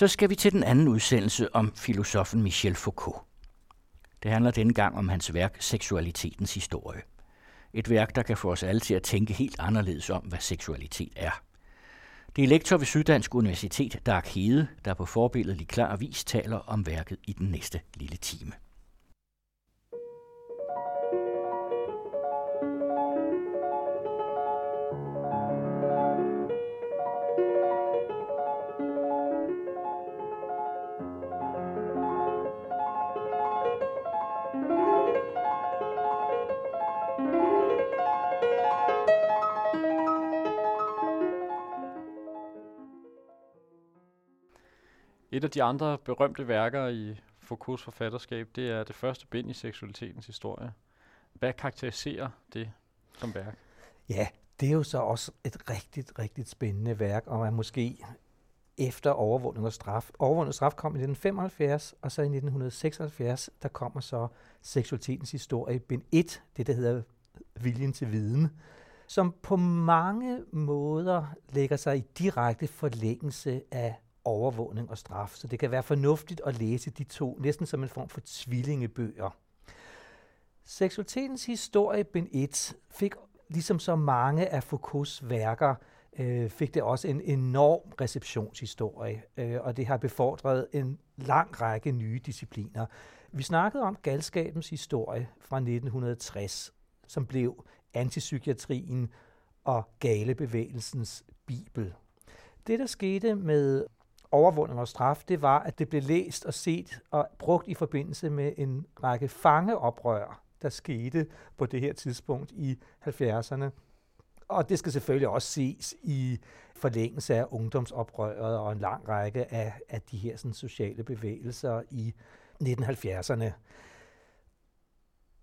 Så skal vi til den anden udsendelse om filosofen Michel Foucault. Det handler denne gang om hans værk Seksualitetens historie. Et værk, der kan få os alle til at tænke helt anderledes om, hvad seksualitet er. Det er lektor ved Syddansk Universitet, Dark Hede, der på forbilledlig klar vis taler om værket i den næste lille time. Et af de andre berømte værker i Foucaults forfatterskab, det er det første bind i seksualitetens historie. Hvad karakteriserer det som værk? Ja, det er jo så også et rigtig, rigtig spændende værk, og man måske efter overvågning og straf. Overvågning og straf kom i 1975, og så i 1976, der kommer så seksualitetens historie, bind 1, det der hedder Viljen til viden, som på mange måder lægger sig i direkte forlængelse af overvågning og straf. Så det kan være fornuftigt at læse de to, næsten som en form for tvillingebøger. Seksualitetens historie, bind 1, fik ligesom så mange af Foucaults værker, øh, fik det også en enorm receptionshistorie, øh, og det har befordret en lang række nye discipliner. Vi snakkede om galskabens historie fra 1960, som blev antipsykiatrien og galebevægelsens bibel. Det, der skete med overvågning og straf, det var, at det blev læst og set og brugt i forbindelse med en række fangeoprør, der skete på det her tidspunkt i 70'erne. Og det skal selvfølgelig også ses i forlængelse af ungdomsoprøret og en lang række af, af de her sådan, sociale bevægelser i 1970'erne.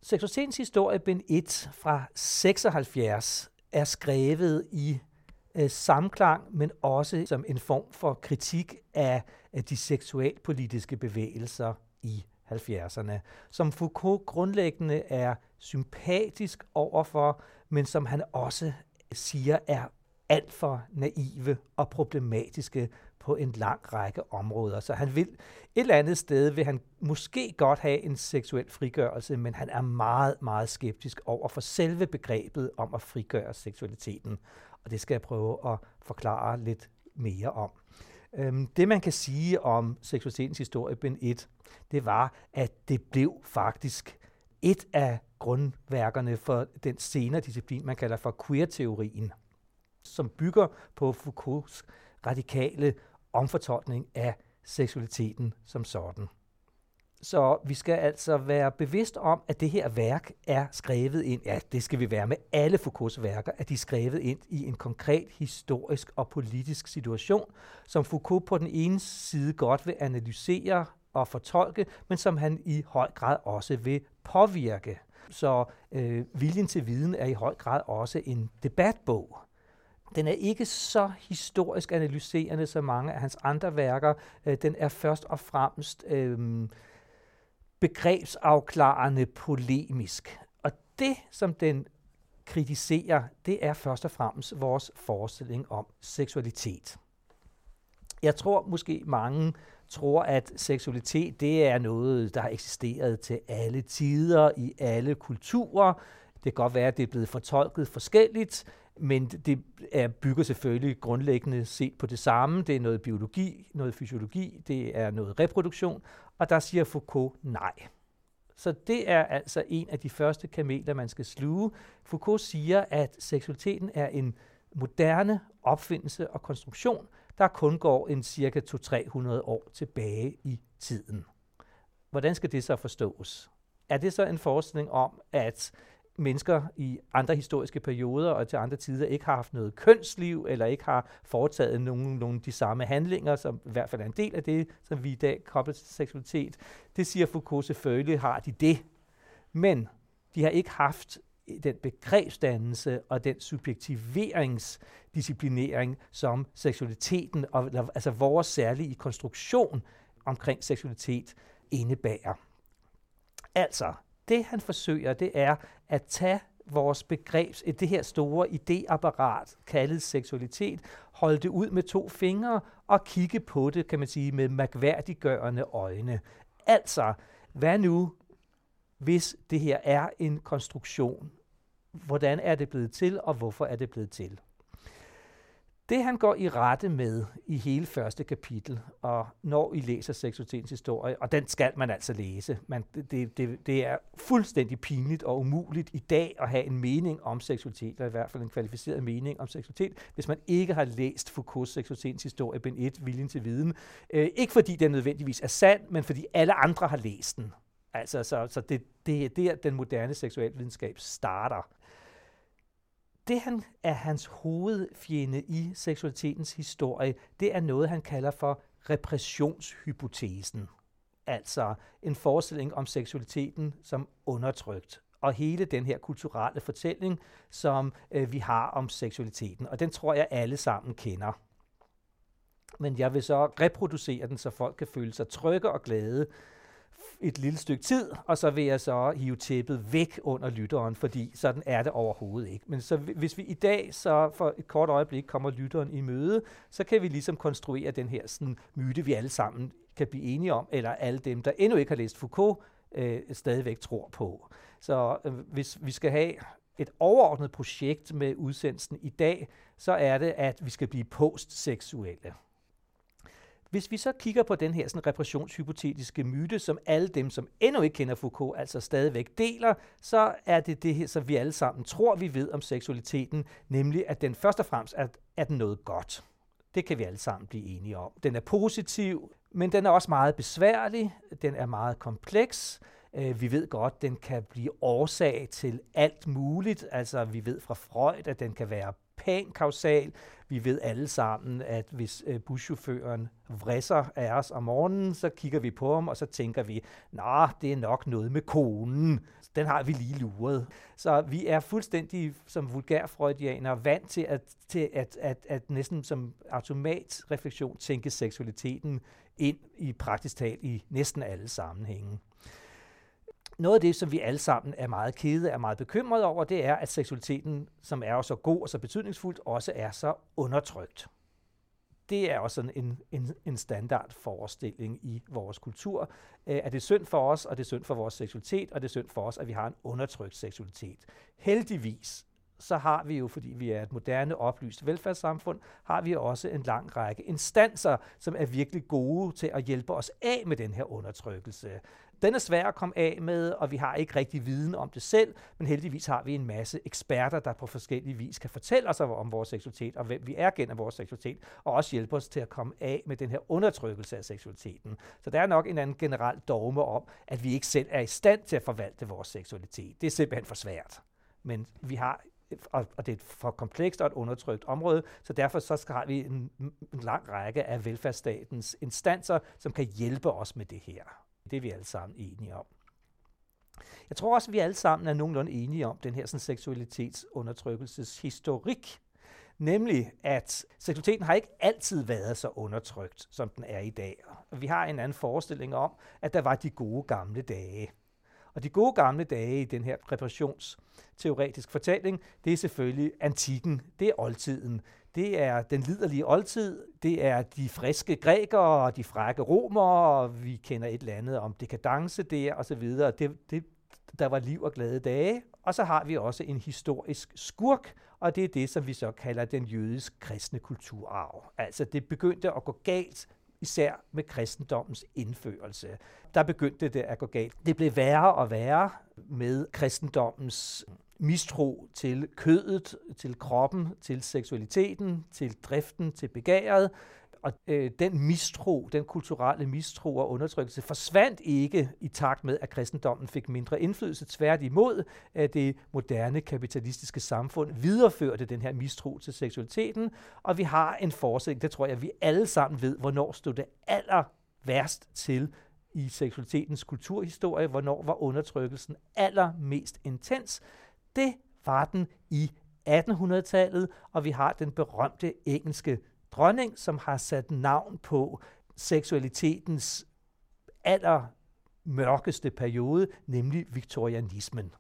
Seksualitetens historie, bind 1 fra 76, er skrevet i øh, samklang, men også som en form for kritik af, af de seksualpolitiske bevægelser i 70'erne, som Foucault grundlæggende er sympatisk overfor, men som han også siger er alt for naive og problematiske på en lang række områder. Så han vil et eller andet sted vil han måske godt have en seksuel frigørelse, men han er meget, meget skeptisk over for selve begrebet om at frigøre seksualiteten og det skal jeg prøve at forklare lidt mere om. Øhm, det man kan sige om seksualitetens historie, bind 1, det var, at det blev faktisk et af grundværkerne for den senere disciplin, man kalder for queer-teorien, som bygger på Foucaults radikale omfortolkning af seksualiteten som sådan. Så vi skal altså være bevidst om, at det her værk er skrevet ind, ja, det skal vi være med alle Foucaults værker, at de er skrevet ind i en konkret historisk og politisk situation, som Foucault på den ene side godt vil analysere og fortolke, men som han i høj grad også vil påvirke. Så øh, viljen til viden er i høj grad også en debatbog. Den er ikke så historisk analyserende som mange af hans andre værker. Øh, den er først og fremmest øh, begrebsafklarende polemisk. Og det, som den kritiserer, det er først og fremmest vores forestilling om seksualitet. Jeg tror måske mange tror, at seksualitet det er noget, der har eksisteret til alle tider, i alle kulturer. Det kan godt være, at det er blevet fortolket forskelligt, men det er, bygger selvfølgelig grundlæggende set på det samme. Det er noget biologi, noget fysiologi, det er noget reproduktion, og der siger Foucault nej. Så det er altså en af de første kameler, man skal sluge. Foucault siger, at seksualiteten er en moderne opfindelse og konstruktion, der kun går en cirka 200-300 år tilbage i tiden. Hvordan skal det så forstås? Er det så en forestilling om, at mennesker i andre historiske perioder og til andre tider ikke har haft noget kønsliv, eller ikke har foretaget nogen, nogen de samme handlinger, som i hvert fald er en del af det, som vi i dag kobler til seksualitet. Det siger Foucault selvfølgelig, har de det. Men de har ikke haft den begrebsdannelse og den subjektiveringsdisciplinering, som seksualiteten, og, altså vores særlige konstruktion omkring seksualitet, indebærer. Altså, det han forsøger, det er at tage vores begrebs, det her store ideapparat, kaldet seksualitet, holde det ud med to fingre og kigge på det, kan man sige, med magværdiggørende øjne. Altså, hvad nu, hvis det her er en konstruktion? Hvordan er det blevet til, og hvorfor er det blevet til? Det han går i rette med i hele første kapitel, og når I læser seksualitetens historie, og den skal man altså læse, man, det, det, det er fuldstændig pinligt og umuligt i dag at have en mening om seksualitet, eller i hvert fald en kvalificeret mening om seksualitet, hvis man ikke har læst Foucault's seksualitetens historie, Ben 1, Viljen til Viden. Øh, ikke fordi den nødvendigvis er sand, men fordi alle andre har læst den. Altså, så, så det, det er der, den moderne seksualvidenskab starter det han er hans hovedfjende i seksualitetens historie, det er noget, han kalder for repressionshypotesen. Altså en forestilling om seksualiteten som undertrykt. Og hele den her kulturelle fortælling, som øh, vi har om seksualiteten. Og den tror jeg alle sammen kender. Men jeg vil så reproducere den, så folk kan føle sig trygge og glade et lille stykke tid, og så vil jeg så hive tæppet væk under lytteren, fordi sådan er det overhovedet ikke. Men så hvis vi i dag så for et kort øjeblik kommer lytteren i møde, så kan vi ligesom konstruere den her sådan, myte, vi alle sammen kan blive enige om, eller alle dem, der endnu ikke har læst Foucault, øh, stadigvæk tror på. Så øh, hvis vi skal have et overordnet projekt med udsendelsen i dag, så er det, at vi skal blive postseksuelle. Hvis vi så kigger på den her sådan, repressionshypotetiske myte, som alle dem, som endnu ikke kender Foucault, altså stadigvæk deler, så er det det her, som vi alle sammen tror, vi ved om seksualiteten, nemlig at den først og fremmest er, er den noget godt. Det kan vi alle sammen blive enige om. Den er positiv, men den er også meget besværlig, den er meget kompleks, øh, vi ved godt, den kan blive årsag til alt muligt. Altså, vi ved fra Freud, at den kan være pankausal. Vi ved alle sammen, at hvis øh, buschaufføren vrisser af os om morgenen, så kigger vi på ham, og så tænker vi, nå, det er nok noget med konen. Den har vi lige luret. Så vi er fuldstændig som vulgærfreudianer vant til at, til at, at, at næsten som automatreflektion tænke seksualiteten ind i praktisk talt i næsten alle sammenhænge noget af det, som vi alle sammen er meget kede, er meget bekymrede over, det er, at seksualiteten, som er så god og så betydningsfuldt, også er så undertrykt. Det er også en, en, en standardforestilling i vores kultur, øh, at det er synd for os, og det er synd for vores seksualitet, og det er synd for os, at vi har en undertrykt seksualitet. Heldigvis så har vi jo, fordi vi er et moderne, oplyst velfærdssamfund, har vi også en lang række instanser, som er virkelig gode til at hjælpe os af med den her undertrykkelse. Den er svær at komme af med, og vi har ikke rigtig viden om det selv, men heldigvis har vi en masse eksperter, der på forskellige vis kan fortælle os om vores seksualitet, og hvem vi er gennem vores seksualitet, og også hjælpe os til at komme af med den her undertrykkelse af seksualiteten. Så der er nok en anden generel dogme om, at vi ikke selv er i stand til at forvalte vores seksualitet. Det er simpelthen for svært. Men vi har og, det er et for komplekst og et undertrykt område, så derfor så skal, har vi en, en lang række af velfærdsstatens instanser, som kan hjælpe os med det her. Det er vi alle sammen enige om. Jeg tror også, at vi alle sammen er nogenlunde enige om den her sådan, seksualitetsundertrykkelses historik. Nemlig, at seksualiteten har ikke altid været så undertrykt, som den er i dag. Vi har en anden forestilling om, at der var de gode gamle dage. Og de gode gamle dage i den her reparationsteoretisk fortælling, det er selvfølgelig antikken, det er oldtiden. Det er den liderlige oldtid, det er de friske grækere og de frække romere, og vi kender et eller andet om dekadence der og så videre. Det, det, der var liv og glade dage. Og så har vi også en historisk skurk, og det er det, som vi så kalder den jødisk kristne kulturarv. Altså det begyndte at gå galt især med kristendommens indførelse. Der begyndte det at gå galt. Det blev værre og værre med kristendommens mistro til kødet, til kroppen, til seksualiteten, til driften, til begæret. Og øh, den mistro, den kulturelle mistro og undertrykkelse forsvandt ikke i takt med, at kristendommen fik mindre indflydelse. Tværtimod, at det moderne kapitalistiske samfund videreførte den her mistro til seksualiteten, og vi har en forsætning, det tror jeg, vi alle sammen ved, hvornår stod det aller værst til i seksualitetens kulturhistorie, hvornår var undertrykkelsen allermest intens. Det var den i 1800-tallet, og vi har den berømte engelske dronning, som har sat navn på seksualitetens aller mørkeste periode, nemlig viktorianismen.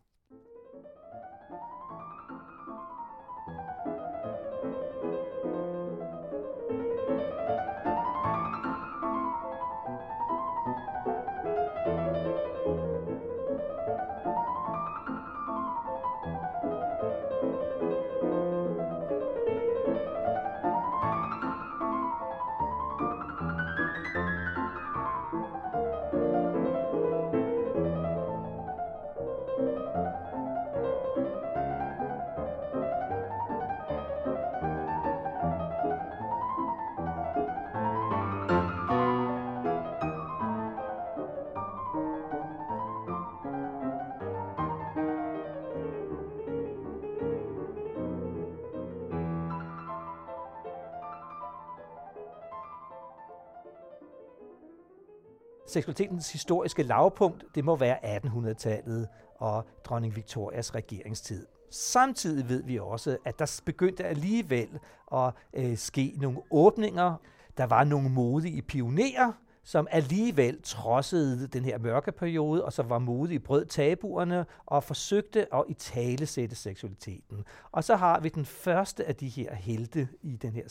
Seksualitetens historiske lavpunkt, det må være 1800-tallet og dronning Victorias regeringstid. Samtidig ved vi også, at der begyndte alligevel at øh, ske nogle åbninger. Der var nogle modige pionerer, som alligevel trodsede den her mørke periode, og så var modige brød tabuerne og forsøgte at italesætte seksualiteten. Og så har vi den første af de her helte i den her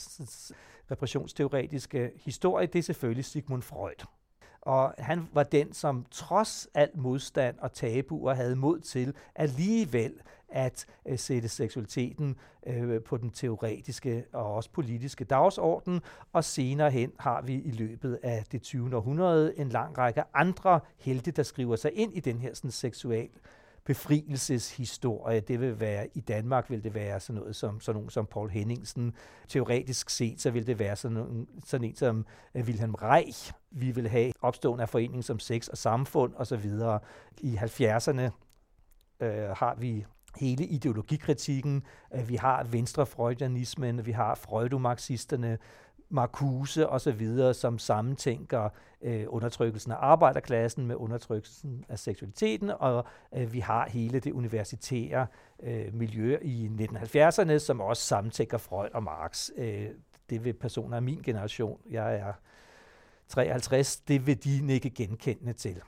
repressionsteoretiske historie, det er selvfølgelig Sigmund Freud. Og han var den, som trods alt modstand og tabuer havde mod til alligevel at øh, sætte seksualiteten øh, på den teoretiske og også politiske dagsorden. Og senere hen har vi i løbet af det 20. århundrede en lang række andre helte, der skriver sig ind i den her sådan, seksual befrielseshistorie. Det vil være, i Danmark vil det være sådan noget som, sådan nogen som Paul Henningsen. Teoretisk set, så vil det være sådan, nogen, sådan en som øh, Wilhelm Reich. Vi vil have opstående af foreningen som sex og samfund osv. I 70'erne øh, har vi hele ideologikritikken. Øh, vi har venstrefreudianismen, vi har freudomarxisterne, Marcuse og så videre, som sammentænker øh, undertrykkelsen af arbejderklassen med undertrykkelsen af seksualiteten, og øh, vi har hele det universitære øh, miljø i 1970'erne, som også sammentænker Freud og Marx. Øh, det vil personer af min generation, jeg er 53, det vil de ikke genkendende til.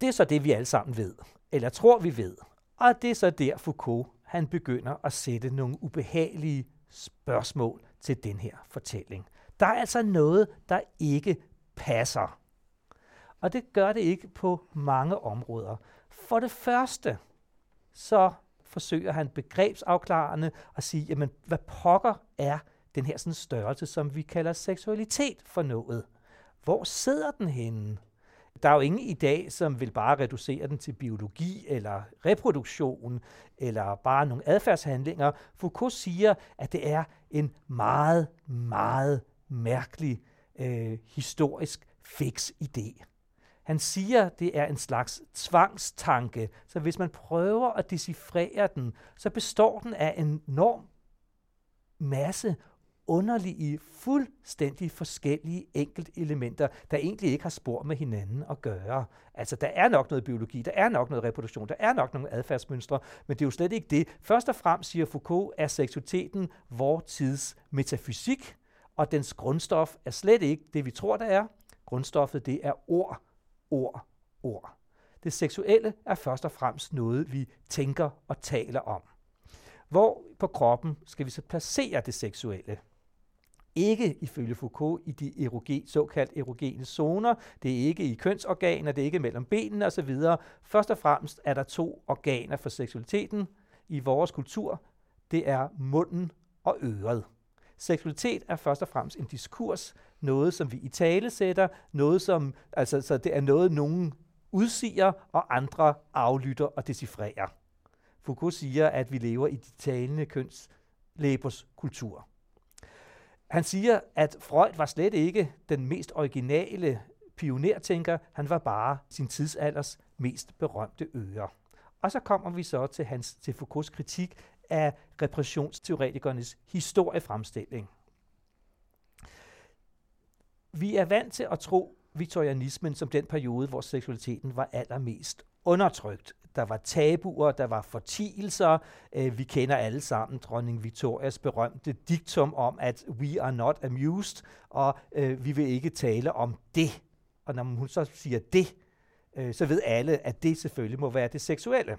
Det er så det, vi alle sammen ved, eller tror vi ved. Og det er så der Foucault, han begynder at sætte nogle ubehagelige spørgsmål til den her fortælling. Der er altså noget, der ikke passer. Og det gør det ikke på mange områder. For det første, så forsøger han begrebsafklarende at sige, jamen, hvad pokker er den her sådan størrelse, som vi kalder seksualitet for noget? Hvor sidder den henne? Der er jo ingen i dag, som vil bare reducere den til biologi eller reproduktion eller bare nogle adfærdshandlinger. Foucault siger, at det er en meget, meget mærkelig øh, historisk fix idé. Han siger, det er en slags tvangstanke, så hvis man prøver at decifrere den, så består den af en enorm masse underlige, fuldstændig forskellige elementer, der egentlig ikke har spor med hinanden at gøre. Altså, der er nok noget biologi, der er nok noget reproduktion, der er nok nogle adfærdsmønstre, men det er jo slet ikke det. Først og fremmest, siger Foucault, er seksualiteten vor tids metafysik, og dens grundstof er slet ikke det, vi tror, der er. Grundstoffet, det er ord, ord, ord. Det seksuelle er først og fremmest noget, vi tænker og taler om. Hvor på kroppen skal vi så placere det seksuelle? Ikke ifølge Foucault i de erogen, såkaldt erogene zoner. Det er ikke i kønsorganer, det er ikke mellem benene osv. Først og fremmest er der to organer for seksualiteten i vores kultur. Det er munden og øret. Seksualitet er først og fremmest en diskurs, noget som vi i tale sætter, noget som, altså, så det er noget, nogen udsiger, og andre aflytter og decifrerer. Foucault siger, at vi lever i de talende køns kultur. Han siger, at Freud var slet ikke den mest originale pionertænker, han var bare sin tidsalders mest berømte øre. Og så kommer vi så til, hans, til Foucaults kritik af repressionsteoretikernes historiefremstilling. Vi er vant til at tro viktorianismen som den periode, hvor seksualiteten var allermest undertrykt der var tabuer, der var fortielser. Øh, vi kender alle sammen dronning Victorias berømte diktum om, at we are not amused, og øh, vi vil ikke tale om det. Og når hun så siger det, øh, så ved alle, at det selvfølgelig må være det seksuelle.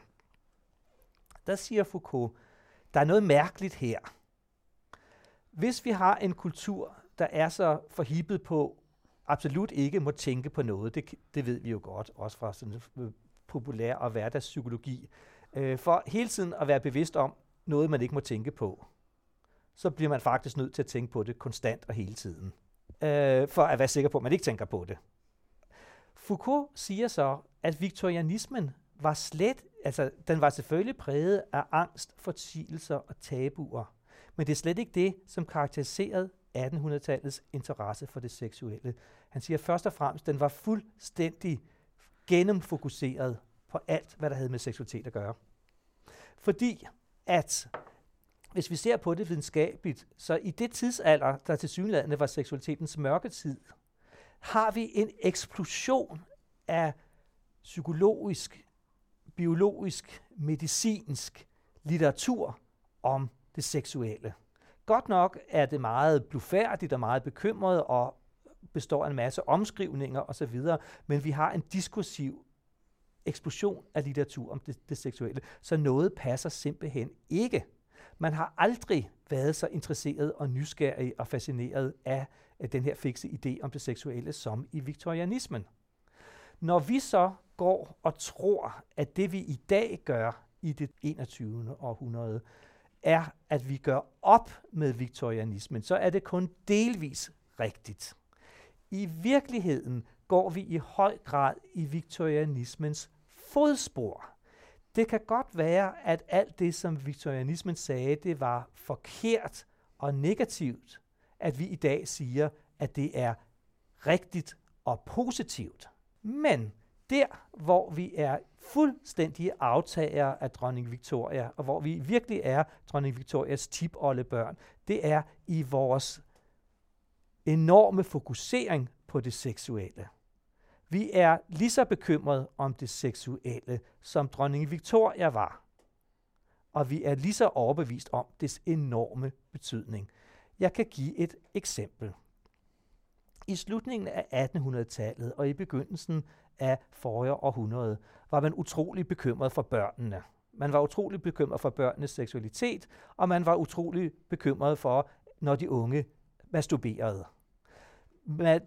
Der siger Foucault, der er noget mærkeligt her. Hvis vi har en kultur, der er så forhippet på, absolut ikke må tænke på noget, det, det ved vi jo godt, også fra sådan øh, populær og hverdagspsykologi, øh, for hele tiden at være bevidst om noget, man ikke må tænke på, så bliver man faktisk nødt til at tænke på det konstant og hele tiden, øh, for at være sikker på, at man ikke tænker på det. Foucault siger så, at viktorianismen var slet, altså den var selvfølgelig præget af angst, fortigelser og tabuer, men det er slet ikke det, som karakteriserede 1800-tallets interesse for det seksuelle. Han siger først og fremmest, at den var fuldstændig gennemfokuseret på alt, hvad der havde med seksualitet at gøre. Fordi at hvis vi ser på det videnskabeligt, så i det tidsalder, der til synlædende var seksualitetens mørketid, har vi en eksplosion af psykologisk, biologisk, medicinsk litteratur om det seksuelle. Godt nok er det meget blufærdigt og meget bekymret og består af en masse omskrivninger osv., men vi har en diskursiv eksplosion af litteratur om det, det seksuelle, så noget passer simpelthen ikke. Man har aldrig været så interesseret og nysgerrig og fascineret af, af den her fikse idé om det seksuelle som i viktorianismen. Når vi så går og tror, at det vi i dag gør i det 21. århundrede, er, at vi gør op med viktorianismen, så er det kun delvis rigtigt. I virkeligheden går vi i høj grad i viktorianismens fodspor. Det kan godt være, at alt det, som viktorianismen sagde, det var forkert og negativt, at vi i dag siger, at det er rigtigt og positivt. Men der, hvor vi er fuldstændige aftagere af dronning Victoria, og hvor vi virkelig er dronning Victorias tipoldebørn, det er i vores enorme fokusering på det seksuelle. Vi er lige så bekymrede om det seksuelle, som dronning Victoria var. Og vi er lige så overbevist om dets enorme betydning. Jeg kan give et eksempel. I slutningen af 1800-tallet og i begyndelsen af forrige århundrede var man utrolig bekymret for børnene. Man var utrolig bekymret for børnenes seksualitet, og man var utrolig bekymret for, når de unge masturberede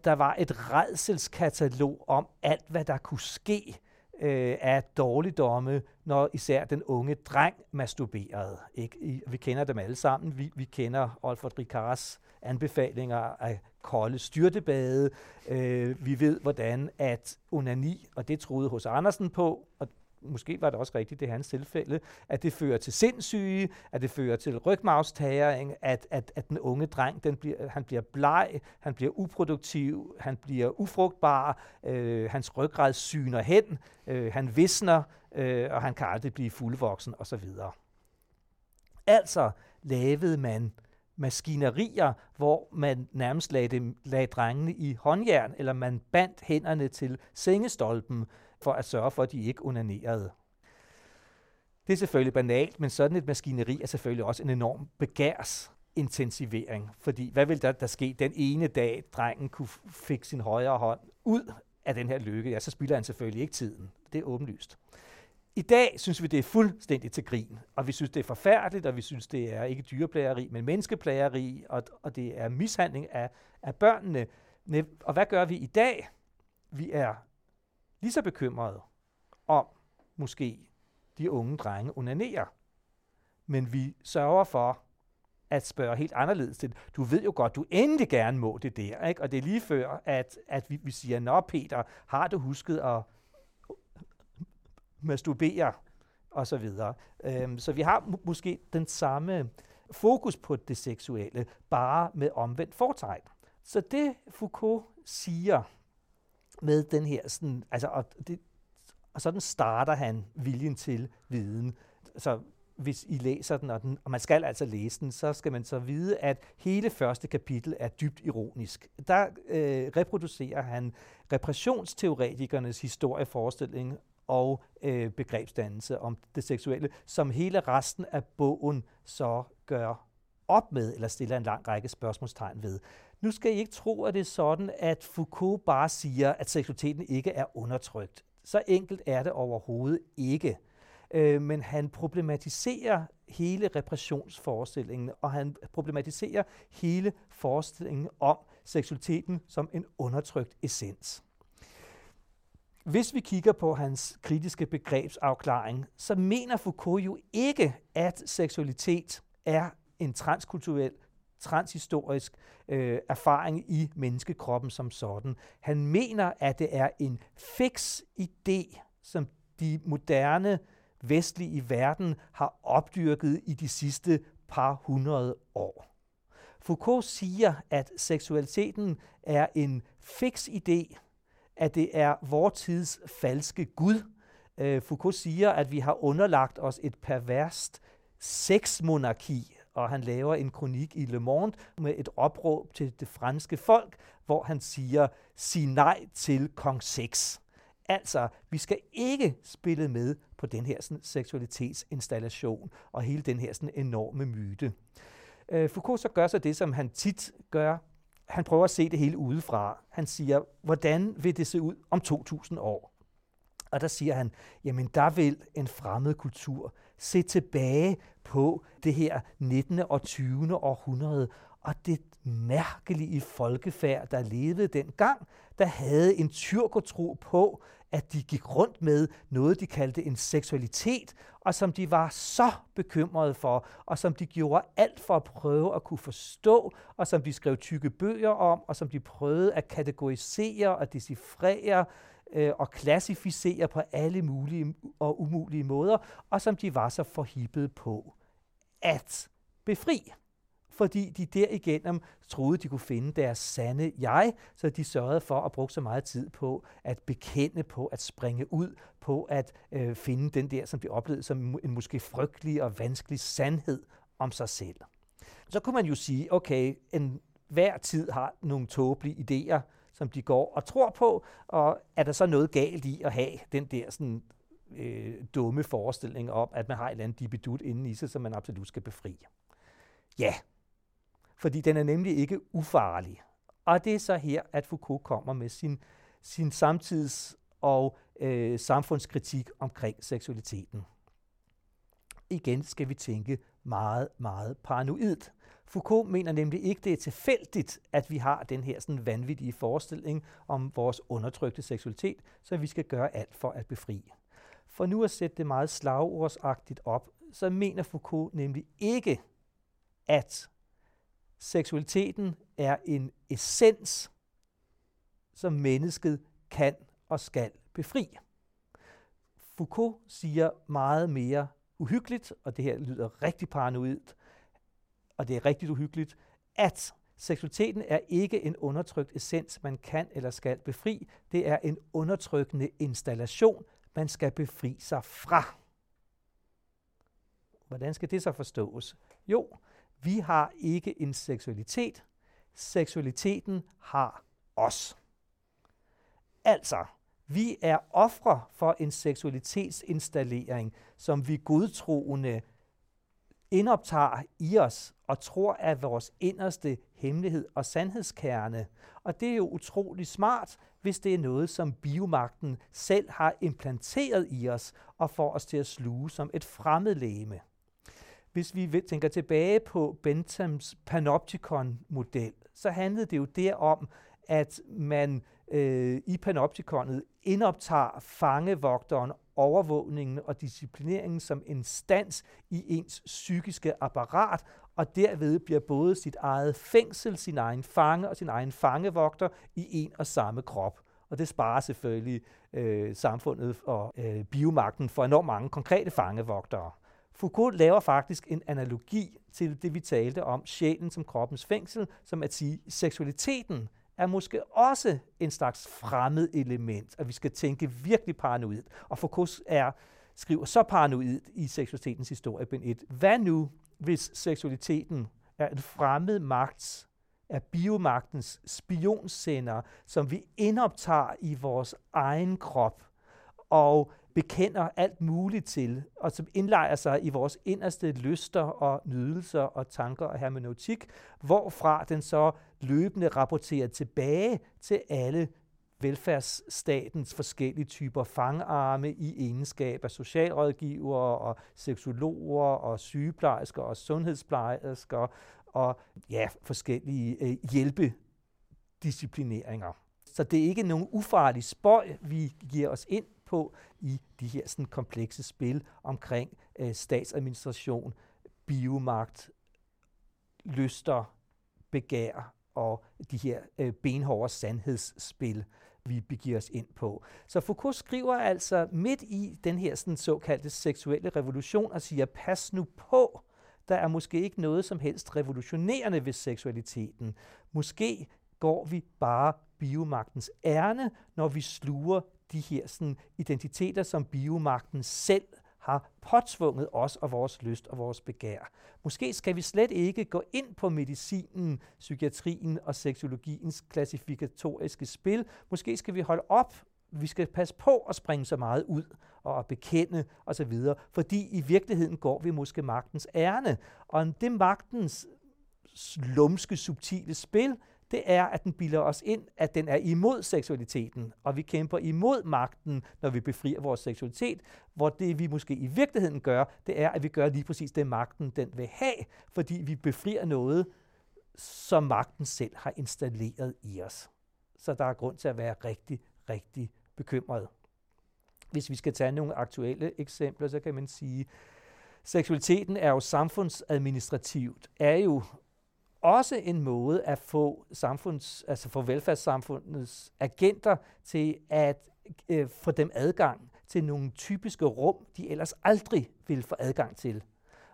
der var et redselskatalog om alt, hvad der kunne ske øh, af dårligdomme, når især den unge dreng masturberede. Ikke? I, vi kender dem alle sammen. Vi, vi kender Olfert Ricards anbefalinger af kolde styrtebade. Øh, vi ved, hvordan at onani, og det troede hos Andersen på, og måske var det også rigtigt, det hans tilfælde, at det fører til sindssyge, at det fører til rygmavstagering, at, at, at den unge dreng, den bliver, han bliver bleg, han bliver uproduktiv, han bliver ufrugtbar, øh, hans ryggrad syner hen, øh, han visner, øh, og han kan aldrig blive fuldvoksen osv. Altså lavede man maskinerier, hvor man nærmest lagde, dem, lagde drengene i håndjern, eller man bandt hænderne til sengestolpen, for at sørge for, at de ikke onanerede. Det er selvfølgelig banalt, men sådan et maskineri er selvfølgelig også en enorm begærsintensivering. Fordi hvad vil der, der ske den ene dag, drengen kunne fik sin højre hånd ud af den her lykke? Ja, så spilder han selvfølgelig ikke tiden. Det er åbenlyst. I dag synes vi, det er fuldstændig til grin, og vi synes, det er forfærdeligt, og vi synes, det er ikke dyreplageri, men menneskeplageri, og, og det er mishandling af, af børnene. Og hvad gør vi i dag? Vi er lige så bekymrede om måske de unge drenge onanerer. Men vi sørger for at spørge helt anderledes til Du ved jo godt, du endelig gerne må det der. Ikke? Og det er lige før, at, at vi, vi siger, Nå Peter, har du husket at masturbere? Og så videre. Øhm, så vi har må- måske den samme fokus på det seksuelle, bare med omvendt fortegn. Så det Foucault siger, med den her sådan, altså, og, det, og sådan starter han viljen til viden. Så hvis I læser den og, den, og man skal altså læse den, så skal man så vide, at hele første kapitel er dybt ironisk. Der øh, reproducerer han repressionsteoretikernes historieforestilling og øh, begrebsdannelse om det seksuelle, som hele resten af bogen så gør op med, eller stiller en lang række spørgsmålstegn ved. Nu skal I ikke tro, at det er sådan, at Foucault bare siger, at seksualiteten ikke er undertrykt. Så enkelt er det overhovedet ikke. Øh, men han problematiserer hele repressionsforestillingen, og han problematiserer hele forestillingen om seksualiteten som en undertrykt essens. Hvis vi kigger på hans kritiske begrebsafklaring, så mener Foucault jo ikke, at seksualitet er en transkulturel transhistorisk øh, erfaring i menneskekroppen som sådan. Han mener, at det er en fix idé, som de moderne vestlige i verden har opdyrket i de sidste par hundrede år. Foucault siger, at seksualiteten er en fix idé, at det er vor tids falske Gud. Øh, Foucault siger, at vi har underlagt os et perverst sexmonarki, og han laver en kronik i Le Monde med et opråb til det franske folk, hvor han siger, sig nej til kong 6. Altså, vi skal ikke spille med på den her sådan, seksualitetsinstallation og hele den her sådan, enorme myte. Øh, Foucault så gør så det, som han tit gør. Han prøver at se det hele udefra. Han siger, hvordan vil det se ud om 2000 år? Og der siger han, jamen der vil en fremmed kultur se tilbage på det her 19. og 20. århundrede, og det mærkelige folkefærd, der levede dengang, der havde en tyrkotro på, at de gik rundt med noget, de kaldte en seksualitet, og som de var så bekymrede for, og som de gjorde alt for at prøve at kunne forstå, og som de skrev tykke bøger om, og som de prøvede at kategorisere og decifrere øh, og klassificere på alle mulige og umulige måder, og som de var så forhippede på at befri fordi de derigennem troede, de kunne finde deres sande jeg, så de sørgede for at bruge så meget tid på at bekende, på at springe ud, på at øh, finde den der, som de oplevede som en måske frygtelig og vanskelig sandhed om sig selv. Så kunne man jo sige, okay, en, hver tid har nogle tåbelige idéer, som de går og tror på, og er der så noget galt i at have den der sådan, øh, dumme forestilling om, at man har et eller andet dibidut inde i sig, som man absolut skal befri? Ja, fordi den er nemlig ikke ufarlig. Og det er så her, at Foucault kommer med sin, sin samtids- og øh, samfundskritik omkring seksualiteten. Igen skal vi tænke meget, meget paranoidt. Foucault mener nemlig ikke, det er tilfældigt, at vi har den her sådan vanvittige forestilling om vores undertrykte seksualitet, så vi skal gøre alt for at befri. For nu at sætte det meget slagordsagtigt op, så mener Foucault nemlig ikke, at seksualiteten er en essens, som mennesket kan og skal befri. Foucault siger meget mere uhyggeligt, og det her lyder rigtig paranoidt, og det er rigtig uhyggeligt, at seksualiteten er ikke en undertrykt essens, man kan eller skal befri. Det er en undertrykkende installation, man skal befri sig fra. Hvordan skal det så forstås? Jo, vi har ikke en seksualitet. Seksualiteten har os. Altså, vi er ofre for en seksualitetsinstallering, som vi godtroende indoptager i os og tror er vores inderste hemmelighed og sandhedskerne. Og det er jo utrolig smart, hvis det er noget, som biomagten selv har implanteret i os og får os til at sluge som et fremmedlæme. Hvis vi tænker tilbage på Benthams Panopticon-model, så handlede det jo derom, at man øh, i panoptikonet indoptager fangevogteren, overvågningen og disciplineringen som instans i ens psykiske apparat, og derved bliver både sit eget fængsel, sin egen fange og sin egen fangevogter i en og samme krop. Og det sparer selvfølgelig øh, samfundet og øh, biomagten for enormt mange konkrete fangevogtere. Foucault laver faktisk en analogi til det, vi talte om, sjælen som kroppens fængsel, som at sige, seksualiteten er måske også en slags fremmed element, at vi skal tænke virkelig paranoid. Og Foucault er, skriver så paranoid i seksualitetens historie, ben 1. Hvad nu, hvis seksualiteten er en fremmed magts, er biomagtens spionsender, som vi indoptager i vores egen krop, og bekender alt muligt til, og som indlejer sig i vores inderste lyster og nydelser og tanker og hermeneutik, hvorfra den så løbende rapporterer tilbage til alle velfærdsstatens forskellige typer fangarme i egenskab af socialrådgivere og seksologer og sygeplejersker og sundhedsplejersker og ja, forskellige øh, hjælpedisciplineringer. Så det er ikke nogen ufarlig spøj, vi giver os ind på i de her sådan komplekse spil omkring øh, statsadministration, biomagt, lyster, begær og de her øh, benhårde sandhedsspil, vi begiver os ind på. Så Foucault skriver altså midt i den her sådan, såkaldte seksuelle revolution og siger, pas nu på, der er måske ikke noget som helst revolutionerende ved seksualiteten. Måske går vi bare biomagtens ærne, når vi sluger de her sådan, identiteter, som biomagten selv har påtvunget os og vores lyst og vores begær. Måske skal vi slet ikke gå ind på medicinen, psykiatrien og seksologiens klassifikatoriske spil. Måske skal vi holde op vi skal passe på at springe så meget ud og at bekende osv., fordi i virkeligheden går vi måske magtens ærne. Og det magtens lumske, subtile spil, det er, at den bilder os ind, at den er imod seksualiteten, og vi kæmper imod magten, når vi befrier vores seksualitet, hvor det vi måske i virkeligheden gør, det er, at vi gør lige præcis det, magten den vil have, fordi vi befrier noget, som magten selv har installeret i os. Så der er grund til at være rigtig, rigtig bekymret. Hvis vi skal tage nogle aktuelle eksempler, så kan man sige, seksualiteten er jo samfundsadministrativt, er jo også en måde at få samfunds, altså få velfærdssamfundets agenter til at øh, få dem adgang til nogle typiske rum, de ellers aldrig ville få adgang til.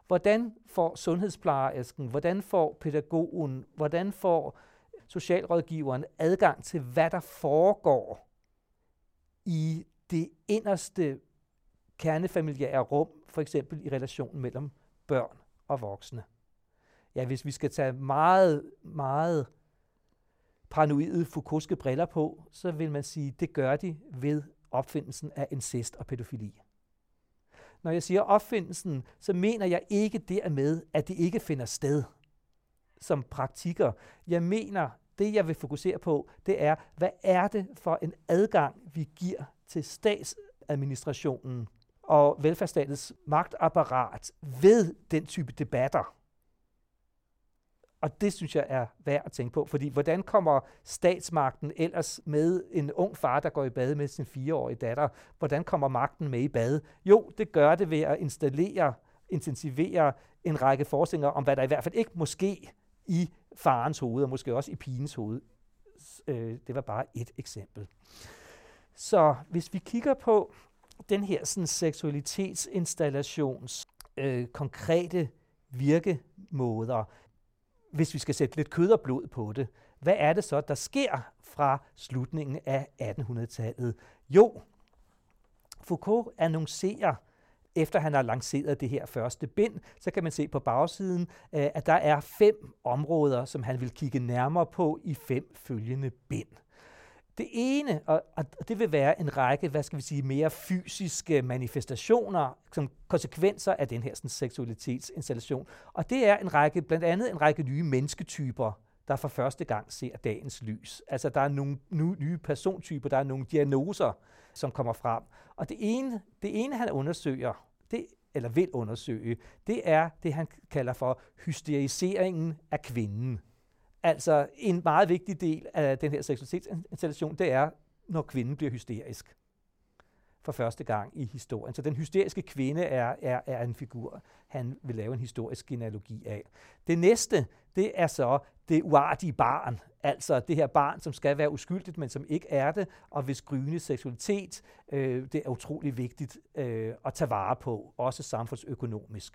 Hvordan får sundhedsplejersken, hvordan får pædagogen, hvordan får socialrådgiveren adgang til, hvad der foregår i det inderste kernefamiliære rum, for eksempel i relationen mellem børn og voksne. Ja, hvis vi skal tage meget, meget paranoide Foucaultske briller på, så vil man sige, det gør de ved opfindelsen af incest og pædofili. Når jeg siger opfindelsen, så mener jeg ikke dermed, at det ikke finder sted som praktikker. Jeg mener, det jeg vil fokusere på, det er, hvad er det for en adgang, vi giver til statsadministrationen og velfærdsstatens magtapparat ved den type debatter. Og det synes jeg er værd at tænke på, fordi hvordan kommer statsmagten ellers med en ung far, der går i bad med sin fireårige datter, hvordan kommer magten med i bad? Jo, det gør det ved at installere, intensivere en række forskninger om, hvad der i hvert fald ikke måske i farens hoved, og måske også i pigens hoved. Øh, det var bare et eksempel. Så hvis vi kigger på den her sådan, seksualitetsinstallations øh, konkrete virkemåder, hvis vi skal sætte lidt kød og blod på det, hvad er det så, der sker fra slutningen af 1800-tallet? Jo, Foucault annoncerer, efter han har lanceret det her første bind, så kan man se på bagsiden, øh, at der er fem områder, som han vil kigge nærmere på i fem følgende bind. Det ene, og, og det vil være en række, hvad skal vi sige, mere fysiske manifestationer, som konsekvenser af den her sådan, seksualitetsinstallation. Og det er en række, blandt andet en række nye mennesketyper, der for første gang ser dagens lys. Altså der er nogle nye persontyper, der er nogle diagnoser, som kommer frem. Og det ene, det ene han undersøger, det, eller vil undersøge, det er det, han kalder for hysteriseringen af kvinden. Altså en meget vigtig del af den her seksualitetsinstallation, det er, når kvinden bliver hysterisk for første gang i historien. Så den hysteriske kvinde er, er, er en figur, han vil lave en historisk genealogi af. Det næste, det er så det uartige barn, altså det her barn, som skal være uskyldigt, men som ikke er det, og hvis gryende seksualitet, øh, det er utrolig vigtigt øh, at tage vare på, også samfundsøkonomisk.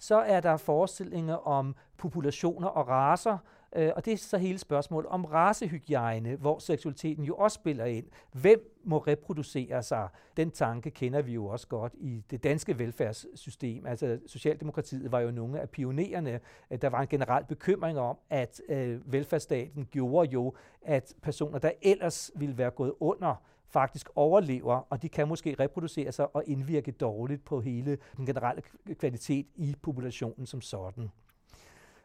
Så er der forestillinger om populationer og raser, øh, og det er så hele spørgsmålet om racehygiejne, hvor seksualiteten jo også spiller ind. Hvem må reproducere sig? Den tanke kender vi jo også godt i det danske velfærdssystem. Altså Socialdemokratiet var jo nogle af pionererne. Øh, der var en generel bekymring om, at øh, velfærdsstaten gjorde jo, at personer, der ellers ville være gået under, faktisk overlever, og de kan måske reproducere sig og indvirke dårligt på hele den generelle kvalitet i populationen som sådan.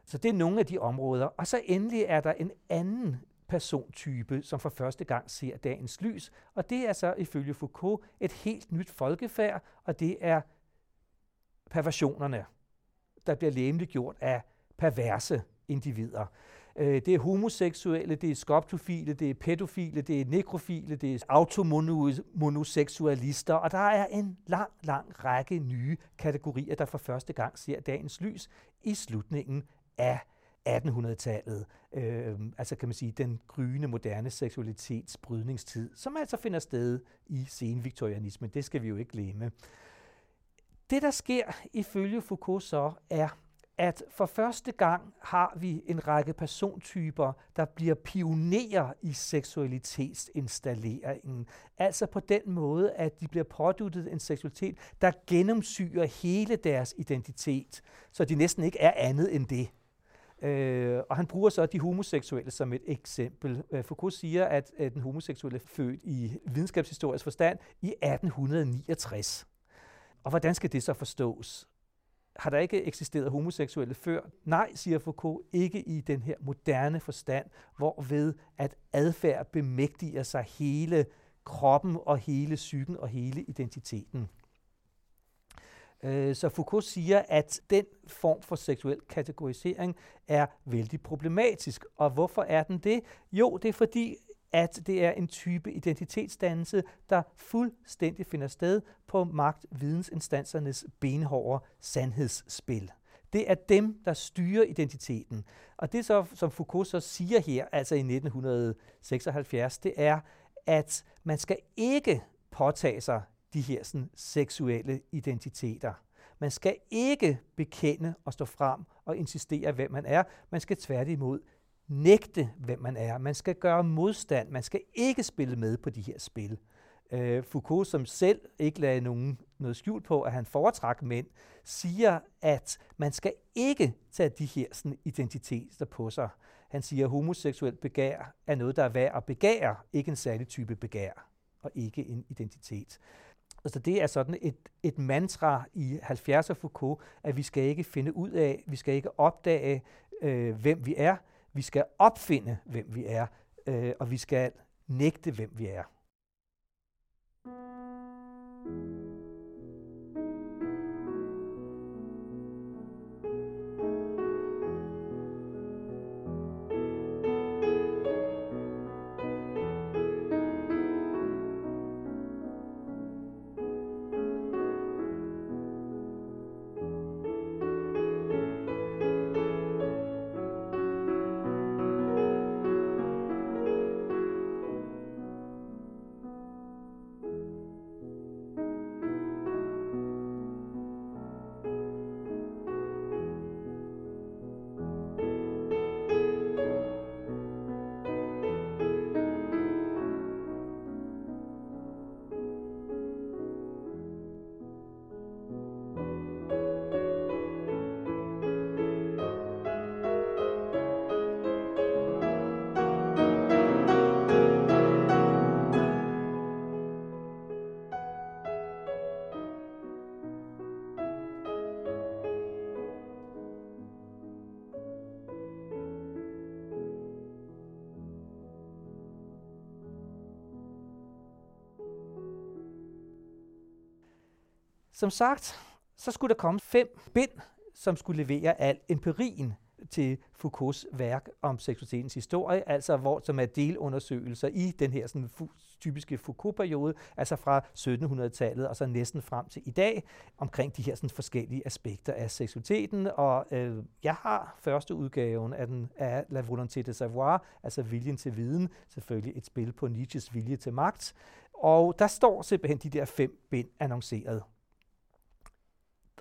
Så det er nogle af de områder. Og så endelig er der en anden persontype, som for første gang ser dagens lys, og det er så ifølge Foucault et helt nyt folkefærd, og det er perversionerne, der bliver læmeligt gjort af perverse individer. Øh, det er homoseksuelle, det er skoptofile, det er pædofile, det er nekrofile, det er automonoseksualister, og der er en lang, lang række nye kategorier, der for første gang ser dagens lys i slutningen af 1800-tallet, øh, altså kan man sige den gryende moderne seksualitets brydningstid, som altså finder sted i senviktorianismen. Det skal vi jo ikke glemme. Det, der sker ifølge Foucault så, er, at for første gang har vi en række persontyper, der bliver pionerer i seksualitetsinstalleringen. Altså på den måde, at de bliver påduttet en seksualitet, der gennemsyrer hele deres identitet, så de næsten ikke er andet end det. Øh, og han bruger så de homoseksuelle som et eksempel. Øh, Foucault siger, at, at den homoseksuelle er født i videnskabshistorisk forstand i 1869. Og hvordan skal det så forstås? Har der ikke eksisteret homoseksuelle før? Nej, siger Foucault, ikke i den her moderne forstand, hvorved at adfærd bemægtiger sig hele kroppen og hele psyken og hele identiteten. Øh, så Foucault siger, at den form for seksuel kategorisering er vældig problematisk. Og hvorfor er den det? Jo, det er fordi, at det er en type identitetsdannelse, der fuldstændig finder sted på magtvidensinstansernes benhårde sandhedsspil. Det er dem, der styrer identiteten. Og det, så, som Foucault så siger her, altså i 1976, det er, at man skal ikke påtage sig de her sådan, seksuelle identiteter. Man skal ikke bekende og stå frem og insistere, hvem man er. Man skal tværtimod nægte, hvem man er. Man skal gøre modstand. Man skal ikke spille med på de her spil. Uh, Foucault, som selv ikke lagde nogen, noget skjult på, at han foretræk mænd, siger, at man skal ikke tage de her sådan, identiteter på sig. Han siger, at homoseksuel begær er noget, der er værd at begære, ikke en særlig type begær, og ikke en identitet. Altså det er sådan et, et mantra i 70'er Foucault, at vi skal ikke finde ud af, vi skal ikke opdage, øh, hvem vi er, vi skal opfinde, hvem vi er, øh, og vi skal nægte, hvem vi er. thank you Som sagt, så skulle der komme fem bind, som skulle levere al empirien til Foucaults værk om seksualitetens historie, altså hvor som er delundersøgelser i den her sådan, typiske Foucault-periode, altså fra 1700-tallet og så næsten frem til i dag, omkring de her sådan, forskellige aspekter af seksualiteten. Og øh, jeg har første udgaven af, den, af La volonté de savoir, altså viljen til viden, selvfølgelig et spil på Nietzsches vilje til magt. Og der står simpelthen de der fem bind annonceret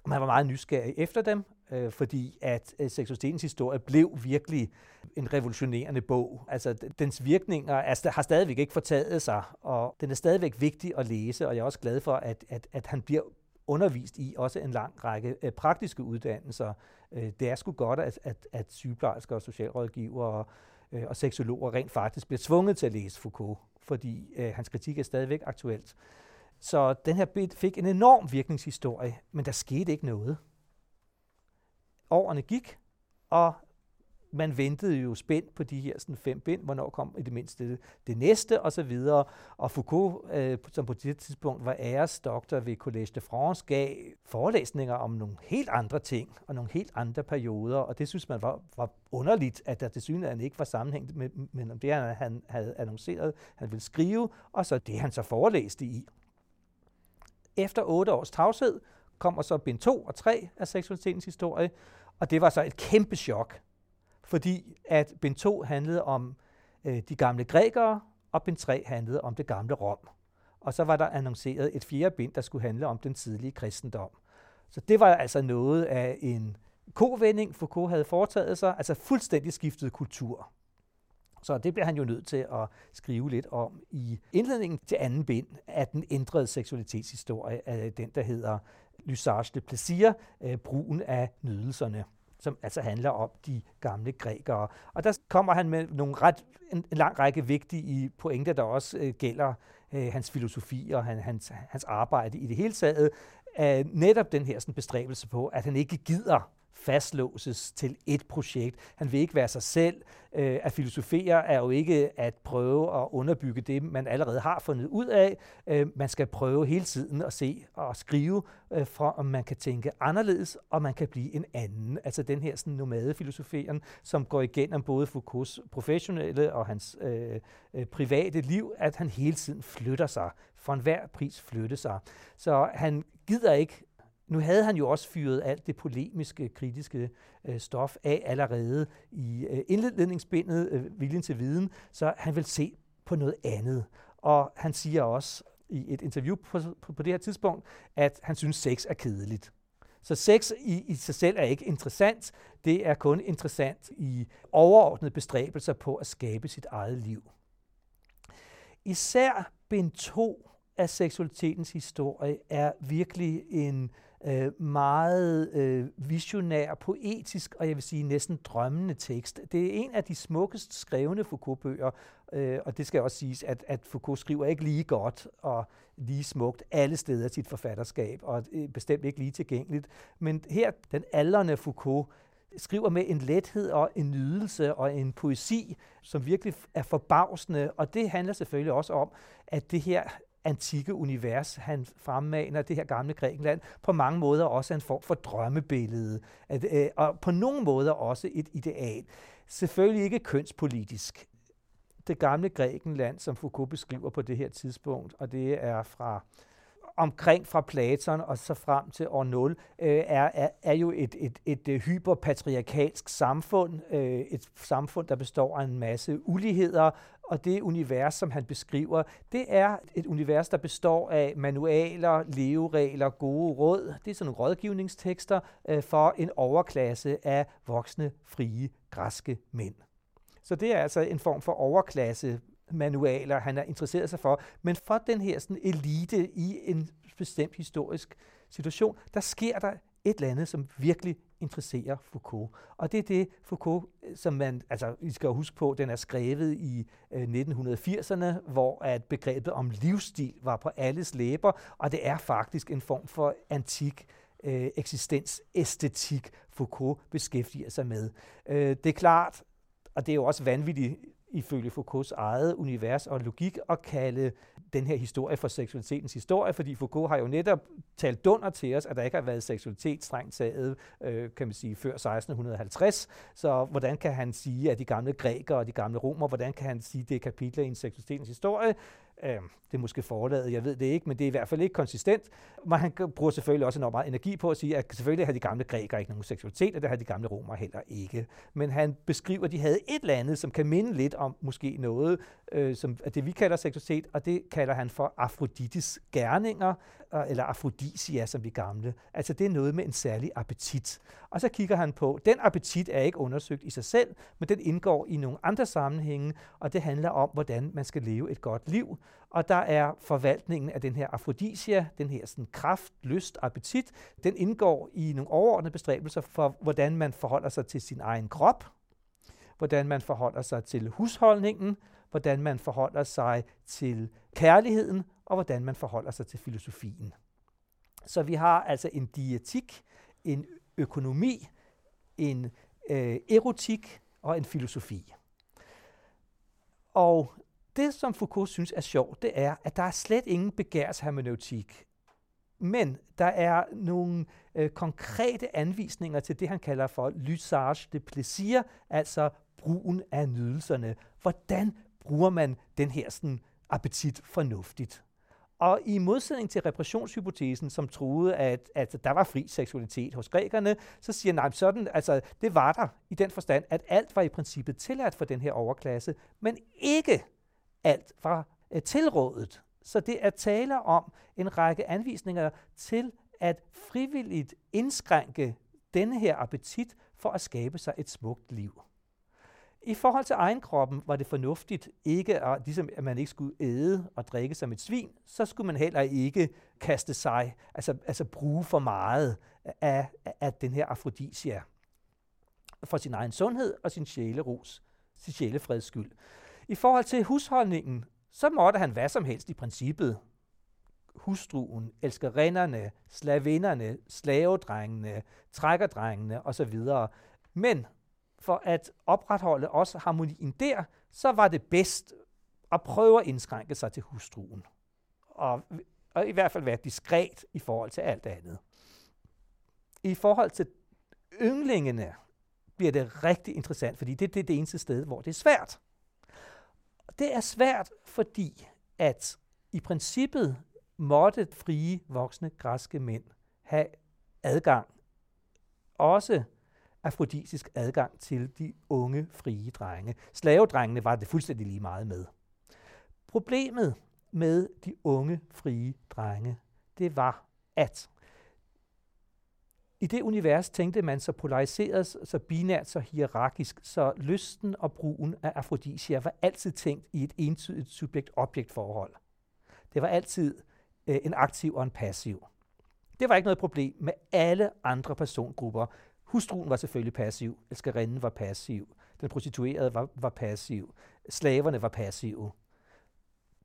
man var meget nysgerrig efter dem, øh, fordi at øh, seksualitetens historie blev virkelig en revolutionerende bog. Altså, dens virkninger er, har stadigvæk ikke fortaget sig, og den er stadigvæk vigtig at læse, og jeg er også glad for, at, at, at han bliver undervist i også en lang række øh, praktiske uddannelser. Øh, det er sgu godt, at, at, at sygeplejersker og socialrådgivere øh, og seksologer rent faktisk bliver tvunget til at læse Foucault, fordi øh, hans kritik er stadigvæk aktuelt. Så den her bit fik en enorm virkningshistorie, men der skete ikke noget. Årene gik, og man ventede jo spændt på de her sådan fem bind, hvornår kom i det mindste det, det næste, og så videre. Og Foucault, øh, som på det tidspunkt var æresdoktor ved Collège de France, gav forelæsninger om nogle helt andre ting, og nogle helt andre perioder, og det synes man var, var underligt, at der til synligheden ikke var sammenhæng med, med det, han havde annonceret, han ville skrive, og så det, han så forelæste i. Efter otte års tavshed kommer så bind 2 og 3 af seksualitetens historie, og det var så et kæmpe chok, fordi at bind 2 handlede om øh, de gamle grækere, og bind 3 handlede om det gamle Rom. Og så var der annonceret et fjerde bind, der skulle handle om den tidlige kristendom. Så det var altså noget af en kovending, Foucault havde foretaget sig, altså fuldstændig skiftet kultur. Så det bliver han jo nødt til at skrive lidt om i indledningen til anden bind af den ændrede seksualitetshistorie, af den, der hedder Lysage de Plaisir, øh, brugen af nydelserne som altså handler om de gamle grækere. Og der kommer han med nogle ret, en, en lang række vigtige pointer, der også øh, gælder øh, hans filosofi og han, hans, hans arbejde i det hele taget. Af netop den her sådan, bestræbelse på, at han ikke gider fastlåses til et projekt. Han vil ikke være sig selv. Øh, at filosofere er jo ikke at prøve at underbygge det, man allerede har fundet ud af. Øh, man skal prøve hele tiden at se og skrive, øh, for om man kan tænke anderledes, og man kan blive en anden. Altså den her sådan nomadefilosoferen, som går igennem både Foucaults professionelle og hans øh, øh, private liv, at han hele tiden flytter sig, for enhver pris flytte sig. Så han gider ikke nu havde han jo også fyret alt det polemiske, kritiske øh, stof af allerede i øh, indledningsbindet, øh, Viljen til Viden, så han vil se på noget andet. Og han siger også i et interview på, på, på det her tidspunkt, at han synes, sex er kedeligt. Så sex i, i sig selv er ikke interessant. Det er kun interessant i overordnede bestræbelser på at skabe sit eget liv. Især bind 2 af seksualitetens historie er virkelig en øh, meget øh, visionær, poetisk og jeg vil sige næsten drømmende tekst. Det er en af de smukkest skrevne Foucault-bøger, øh, og det skal også siges, at, at Foucault skriver ikke lige godt og lige smukt alle steder sit forfatterskab, og øh, bestemt ikke lige tilgængeligt. Men her, den aldrende Foucault, skriver med en lethed og en nydelse og en poesi, som virkelig er forbavsende, og det handler selvfølgelig også om, at det her antikke univers, han fremmaner, det her gamle Grækenland, på mange måder også en form for drømmebillede, at, øh, og på nogle måder også et ideal. Selvfølgelig ikke kønspolitisk. Det gamle Grækenland, som Foucault beskriver på det her tidspunkt, og det er fra omkring fra Platon og så frem til år 0, øh, er, er, er jo et, et, et, et hyperpatriarkalsk samfund, øh, et samfund, der består af en masse uligheder, og det univers, som han beskriver, det er et univers, der består af manualer, leveregler, gode råd. Det er sådan nogle rådgivningstekster øh, for en overklasse af voksne, frie, græske mænd. Så det er altså en form for overklasse manualer, han er interesseret sig for. Men for den her sådan elite i en bestemt historisk situation, der sker der et eller andet, som virkelig interesserer Foucault. Og det er det Foucault, øh, som man, altså I skal huske på, den er skrevet i øh, 1980'erne, hvor at begrebet om livsstil var på alles læber, og det er faktisk en form for antik øh, eksistensæstetik, Foucault beskæftiger sig med. Øh, det er klart, og det er jo også vanvittigt ifølge Foucaults eget univers og logik at kalde den her historie for seksualitetens historie, fordi Foucault har jo netop talt dunder til os, at der ikke har været seksualitet strengt taget, øh, kan man sige, før 1650. Så hvordan kan han sige, at de gamle grækere og de gamle romer, hvordan kan han sige, at det er kapitler i en seksualitetens historie? Øh, det er måske forladet, jeg ved det ikke, men det er i hvert fald ikke konsistent. Men han bruger selvfølgelig også enormt meget energi på at sige, at selvfølgelig havde de gamle grækere ikke nogen seksualitet, og det havde de gamle romere heller ikke. Men han beskriver, at de havde et eller andet, som kan minde lidt om måske noget, øh, som at det vi kalder seksualitet, og det kalder han for Afroditis gerninger, øh, eller afrodisia, som vi gamle. Altså det er noget med en særlig appetit. Og så kigger han på, den appetit er ikke undersøgt i sig selv, men den indgår i nogle andre sammenhænge, og det handler om, hvordan man skal leve et godt liv. Og der er forvaltningen af den her afrodisia, den her sådan kraft, lyst, appetit, den indgår i nogle overordnede bestræbelser for, hvordan man forholder sig til sin egen krop, hvordan man forholder sig til husholdningen, hvordan man forholder sig til kærligheden, og hvordan man forholder sig til filosofien. Så vi har altså en dietik, en økonomi, en øh, erotik og en filosofi. Og det, som Foucault synes er sjovt, det er, at der er slet ingen begærshermeneutik. Men der er nogle øh, konkrete anvisninger til det, han kalder for l'usage de plaisir, altså brugen af nydelserne. Hvordan bruger man den her sådan, appetit fornuftigt? Og i modsætning til repressionshypotesen, som troede, at, at der var fri seksualitet hos grækerne, så siger nej, sådan, altså, det var der i den forstand, at alt var i princippet tilladt for den her overklasse, men ikke alt var uh, tilrådet. Så det er tale om en række anvisninger til at frivilligt indskrænke denne her appetit for at skabe sig et smukt liv. I forhold til egen kroppen var det fornuftigt ikke at, ligesom at man ikke skulle æde og drikke som et svin, så skulle man heller ikke kaste sig, altså, altså bruge for meget af, af den her afrodisia for sin egen sundhed og sin sjæleros, sin sjælefreds skyld. I forhold til husholdningen, så måtte han hvad som helst i princippet. Hustruen, elskerinderne, slavinderne, slavedrengene, trækkerdrengene osv. Men for at opretholde også harmonien der, så var det bedst at prøve at indskrænke sig til hustruen. Og, og i hvert fald være diskret i forhold til alt andet. I forhold til ynglingene bliver det rigtig interessant, fordi det, det er det eneste sted, hvor det er svært. Det er svært, fordi at i princippet måtte frie voksne græske mænd have adgang også afrodisisk adgang til de unge, frie drenge. Slavedrengene var det fuldstændig lige meget med. Problemet med de unge, frie drenge, det var, at i det univers tænkte man så polariseret, så binært, så hierarkisk, så lysten og brugen af afrodisia var altid tænkt i et entydigt subjekt-objekt-forhold. Det var altid øh, en aktiv og en passiv. Det var ikke noget problem med alle andre persongrupper, Hustruen var selvfølgelig passiv, elskerinden var passiv, den prostituerede var, var passiv, slaverne var passive.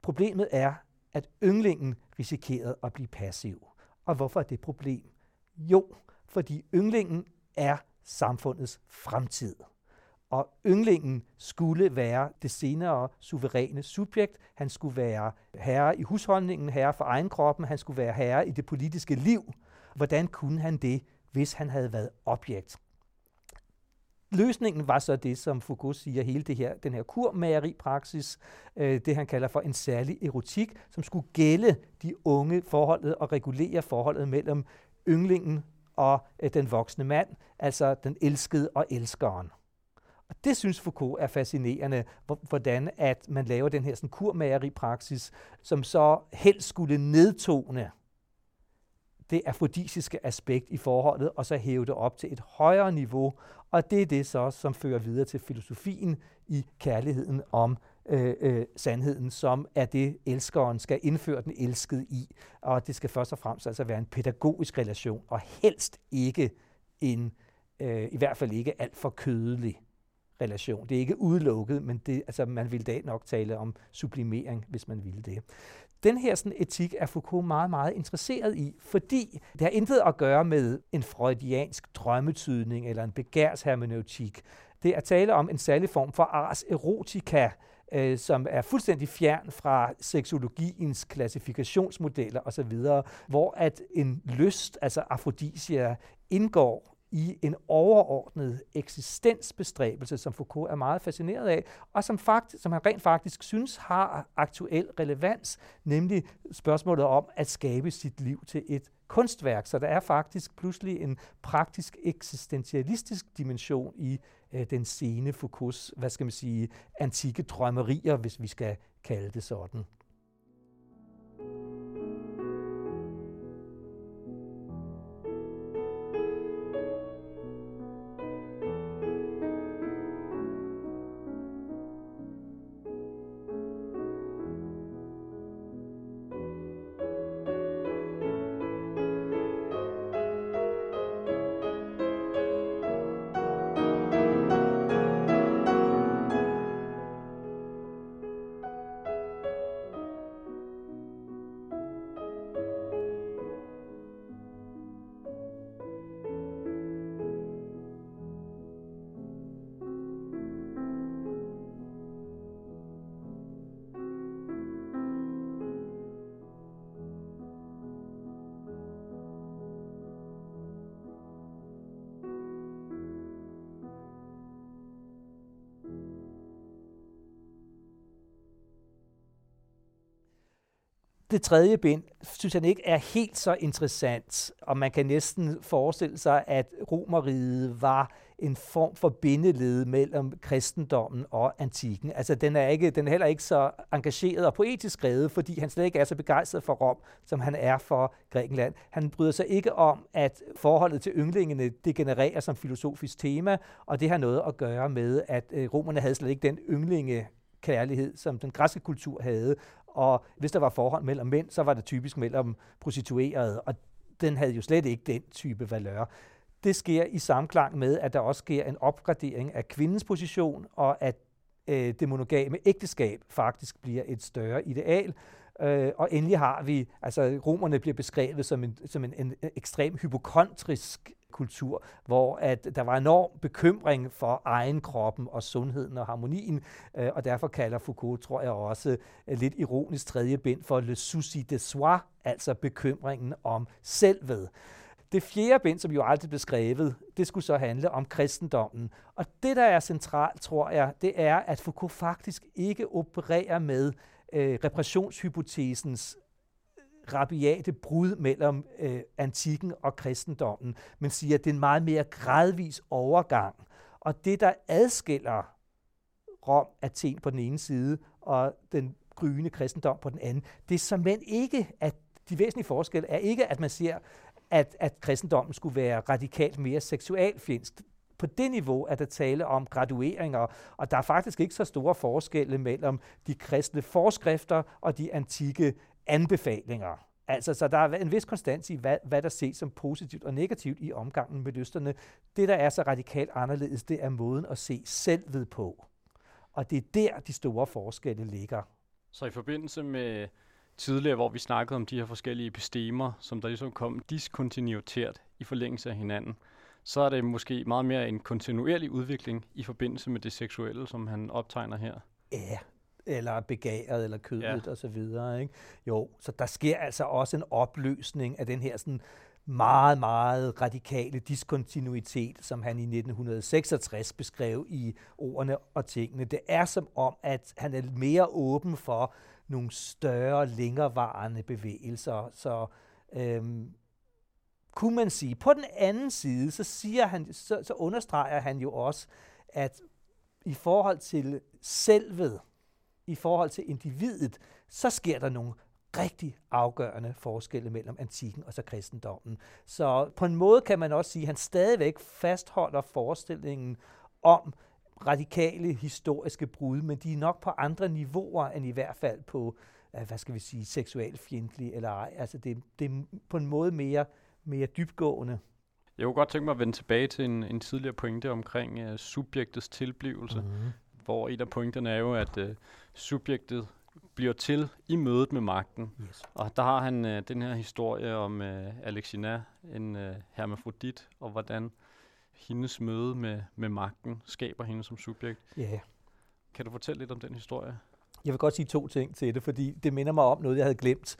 Problemet er, at ynglingen risikerede at blive passiv. Og hvorfor er det et problem? Jo, fordi ynglingen er samfundets fremtid. Og ynglingen skulle være det senere suveræne subjekt. Han skulle være herre i husholdningen, herre for egen kroppen, han skulle være herre i det politiske liv. Hvordan kunne han det, hvis han havde været objekt. Løsningen var så det, som Foucault siger, hele det her, den her kurmageripraksis, øh, det han kalder for en særlig erotik, som skulle gælde de unge forholdet og regulere forholdet mellem ynglingen og øh, den voksne mand, altså den elskede og elskeren. Og det synes Foucault er fascinerende, hvordan at man laver den her sådan kurmageripraksis, som så helst skulle nedtone det afrodisiske aspekt i forholdet, og så hæve det op til et højere niveau. Og det er det så, som fører videre til filosofien i kærligheden om øh, øh, sandheden, som er det, elskeren skal indføre den elskede i. Og det skal først og fremmest altså være en pædagogisk relation, og helst ikke en, øh, i hvert fald ikke alt for kødelig relation. Det er ikke udelukket, men det, altså, man vil da nok tale om sublimering, hvis man ville det. Den her sådan, etik er Foucault meget, meget interesseret i, fordi det har intet at gøre med en freudiansk drømmetydning eller en begærshermeneutik. Det er tale om en særlig form for ars erotica, øh, som er fuldstændig fjern fra seksologiens klassifikationsmodeller osv., hvor at en lyst, altså afrodisia, indgår i en overordnet eksistensbestræbelse, som Foucault er meget fascineret af, og som, fakt, som han rent faktisk synes har aktuel relevans, nemlig spørgsmålet om at skabe sit liv til et kunstværk. Så der er faktisk pludselig en praktisk eksistentialistisk dimension i øh, den sene Foucaults, hvad skal man sige, antikke drømmerier, hvis vi skal kalde det sådan. Det tredje bind synes han ikke er helt så interessant, og man kan næsten forestille sig, at romeriet var en form for bindeled mellem kristendommen og antikken. Altså den er, ikke, den er heller ikke så engageret og poetisk skrevet, fordi han slet ikke er så begejstret for Rom, som han er for Grækenland. Han bryder sig ikke om, at forholdet til ynglingene degenererer som filosofisk tema, og det har noget at gøre med, at øh, romerne havde slet ikke den ynglinge kærlighed, som den græske kultur havde. Og hvis der var forhold mellem mænd, så var det typisk mellem prostituerede, og den havde jo slet ikke den type valør. Det sker i samklang med, at der også sker en opgradering af kvindens position, og at øh, det monogame ægteskab faktisk bliver et større ideal. Øh, og endelig har vi, altså romerne bliver beskrevet som en, som en, en ekstrem hypokontrisk kultur, hvor at der var enorm bekymring for egen kroppen og sundheden og harmonien, øh, og derfor kalder Foucault, tror jeg også, øh, lidt ironisk tredje bind for le souci de soi, altså bekymringen om selvet. Det fjerde bind, som jo aldrig blev skrevet, det skulle så handle om kristendommen. Og det, der er centralt, tror jeg, det er, at Foucault faktisk ikke opererer med øh, repressionshypotesens rabiate brud mellem øh, antikken og kristendommen, men siger, at det er en meget mere gradvis overgang. Og det, der adskiller Rom, Athen på den ene side, og den gryende kristendom på den anden, det er som ikke, at de væsentlige forskelle er ikke, at man ser, at, at kristendommen skulle være radikalt mere seksualfjendsk. På det niveau er der tale om gradueringer, og der er faktisk ikke så store forskelle mellem de kristne forskrifter og de antikke anbefalinger. Altså, så der er en vis konstans i, hvad, hvad der ses som positivt og negativt i omgangen med lysterne. Det, der er så radikalt anderledes, det er måden at se selvet på. Og det er der, de store forskelle ligger. Så i forbindelse med tidligere, hvor vi snakkede om de her forskellige epistemer, som der ligesom kom diskontinuitært i forlængelse af hinanden, så er det måske meget mere en kontinuerlig udvikling i forbindelse med det seksuelle, som han optegner her. Ja, eller begæret, eller kødet ja. og så videre. Ikke? Jo, så der sker altså også en opløsning af den her sådan meget, meget radikale diskontinuitet, som han i 1966 beskrev i ordene og tingene. Det er som om, at han er mere åben for nogle større, længerevarende bevægelser. Så øhm, kunne man sige. På den anden side, så, siger han, så, så understreger han jo også, at i forhold til selvet, i forhold til individet, så sker der nogle rigtig afgørende forskelle mellem antikken og så kristendommen. Så på en måde kan man også sige, at han stadigvæk fastholder forestillingen om radikale historiske brud, men de er nok på andre niveauer end i hvert fald på, hvad skal vi sige, seksualfjendtlige eller ej. Altså det, det er på en måde mere, mere dybgående. Jeg kunne godt tænke mig at vende tilbage til en, en tidligere pointe omkring uh, subjektets tilblivelse, mm-hmm. Hvor et af pointerne er jo, at uh, subjektet bliver til i mødet med magten. Yes. Og der har han uh, den her historie om uh, Alexina, en uh, hermafrodit, og hvordan hendes møde med, med magten skaber hende som subjekt. Ja. Yeah. Kan du fortælle lidt om den historie? Jeg vil godt sige to ting til det, fordi det minder mig om noget, jeg havde glemt.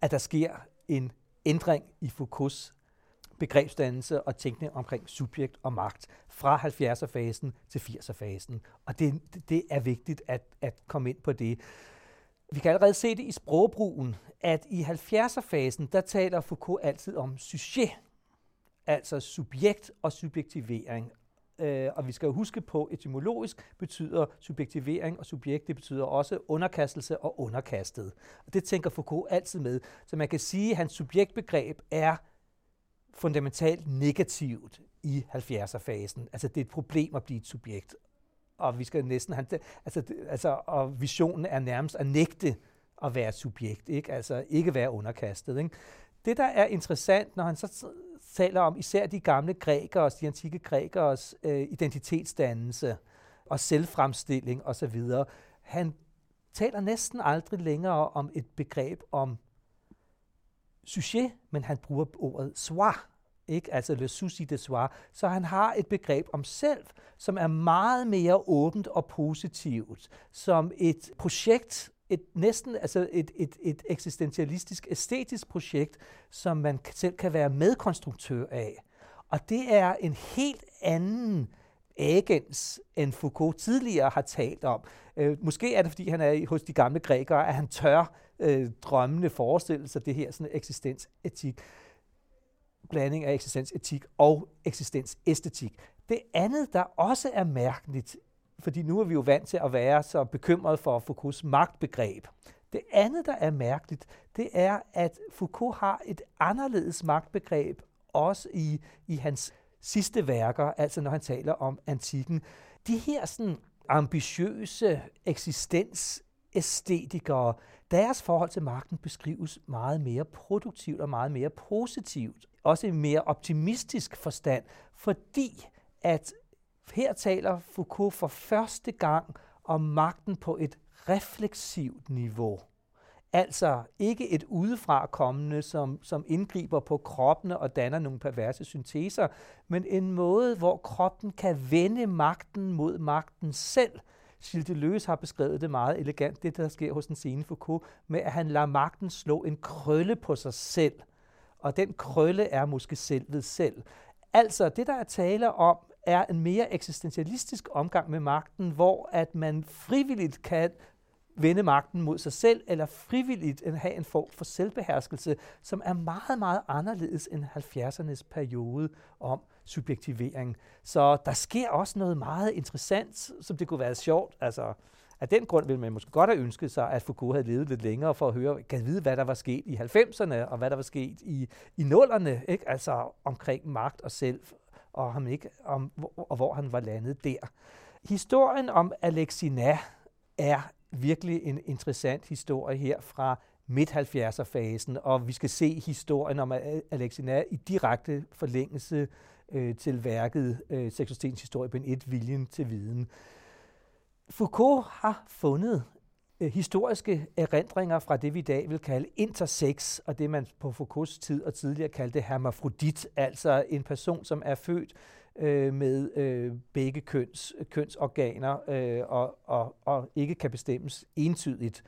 At der sker en ændring i Foucaults begrebsdannelse og tænkning omkring subjekt og magt fra 70'er-fasen til 80'er-fasen. Og det, det er vigtigt at, at komme ind på det. Vi kan allerede se det i sprogbrugen, at i 70'er-fasen, der taler Foucault altid om sujet, altså subjekt og subjektivering. Øh, og vi skal jo huske på, etymologisk betyder subjektivering og subjekt, det betyder også underkastelse og underkastet. Og det tænker Foucault altid med. Så man kan sige, at hans subjektbegreb er fundamentalt negativt i 70'er-fasen. Altså det er et problem at blive et subjekt. Og vi skal næsten han, altså, altså, og visionen er nærmest at nægte at være subjekt, ikke? altså ikke være underkastet. Ikke? Det, der er interessant, når han så taler om især de gamle grækere, de antikke grækeres øh, identitetsdannelse og selvfremstilling osv., han taler næsten aldrig længere om et begreb om sujet, men han bruger ordet soi, ikke? altså le souci de soi. Så han har et begreb om selv, som er meget mere åbent og positivt, som et projekt, et næsten altså et, et, et eksistentialistisk, æstetisk projekt, som man selv kan være medkonstruktør af. Og det er en helt anden agens, end Foucault tidligere har talt om. Øh, måske er det, fordi han er hos de gamle grækere, at han tør øh, drømmende forestille sig det her sådan eksistensetik, blanding af eksistensetik og eksistensæstetik. Det andet, der også er mærkeligt, fordi nu er vi jo vant til at være så bekymret for Foucaults magtbegreb. Det andet, der er mærkeligt, det er, at Foucault har et anderledes magtbegreb, også i, i hans sidste værker, altså når han taler om antikken. De her sådan ambitiøse eksistens æstetikere, deres forhold til magten beskrives meget mere produktivt og meget mere positivt. Også i mere optimistisk forstand, fordi at her taler Foucault for første gang om magten på et refleksivt niveau. Altså ikke et udefra kommende, som, som indgriber på kroppene og danner nogle perverse synteser, men en måde, hvor kroppen kan vende magten mod magten selv. Gilles Deleuze har beskrevet det meget elegant, det der sker hos den sene Foucault, med at han lader magten slå en krølle på sig selv. Og den krølle er måske selvet selv. Altså, det der er tale om, er en mere eksistentialistisk omgang med magten, hvor at man frivilligt kan vende magten mod sig selv, eller frivilligt have en form for selvbeherskelse, som er meget, meget anderledes end 70'ernes periode om subjektivering. Så der sker også noget meget interessant, som det kunne være sjovt. Altså, af den grund ville man måske godt have ønsket sig, at Foucault havde levet lidt længere for at høre, kan vide, hvad der var sket i 90'erne, og hvad der var sket i, i nullerne, ikke? altså omkring magt og selv, og, ham ikke, om, og hvor han var landet der. Historien om Alexina er virkelig en interessant historie her fra midt-70'er-fasen, og vi skal se historien om Alexina i direkte forlængelse øh, til værket øh, Seksualitetens historie, Ben 1, Viljen til viden. Foucault har fundet øh, historiske erindringer fra det, vi i dag vil kalde intersex, og det man på Foucaults tid og tidligere kaldte hermafrodit, altså en person, som er født øh, med øh, begge køns, kønsorganer øh, og, og, og ikke kan bestemmes entydigt.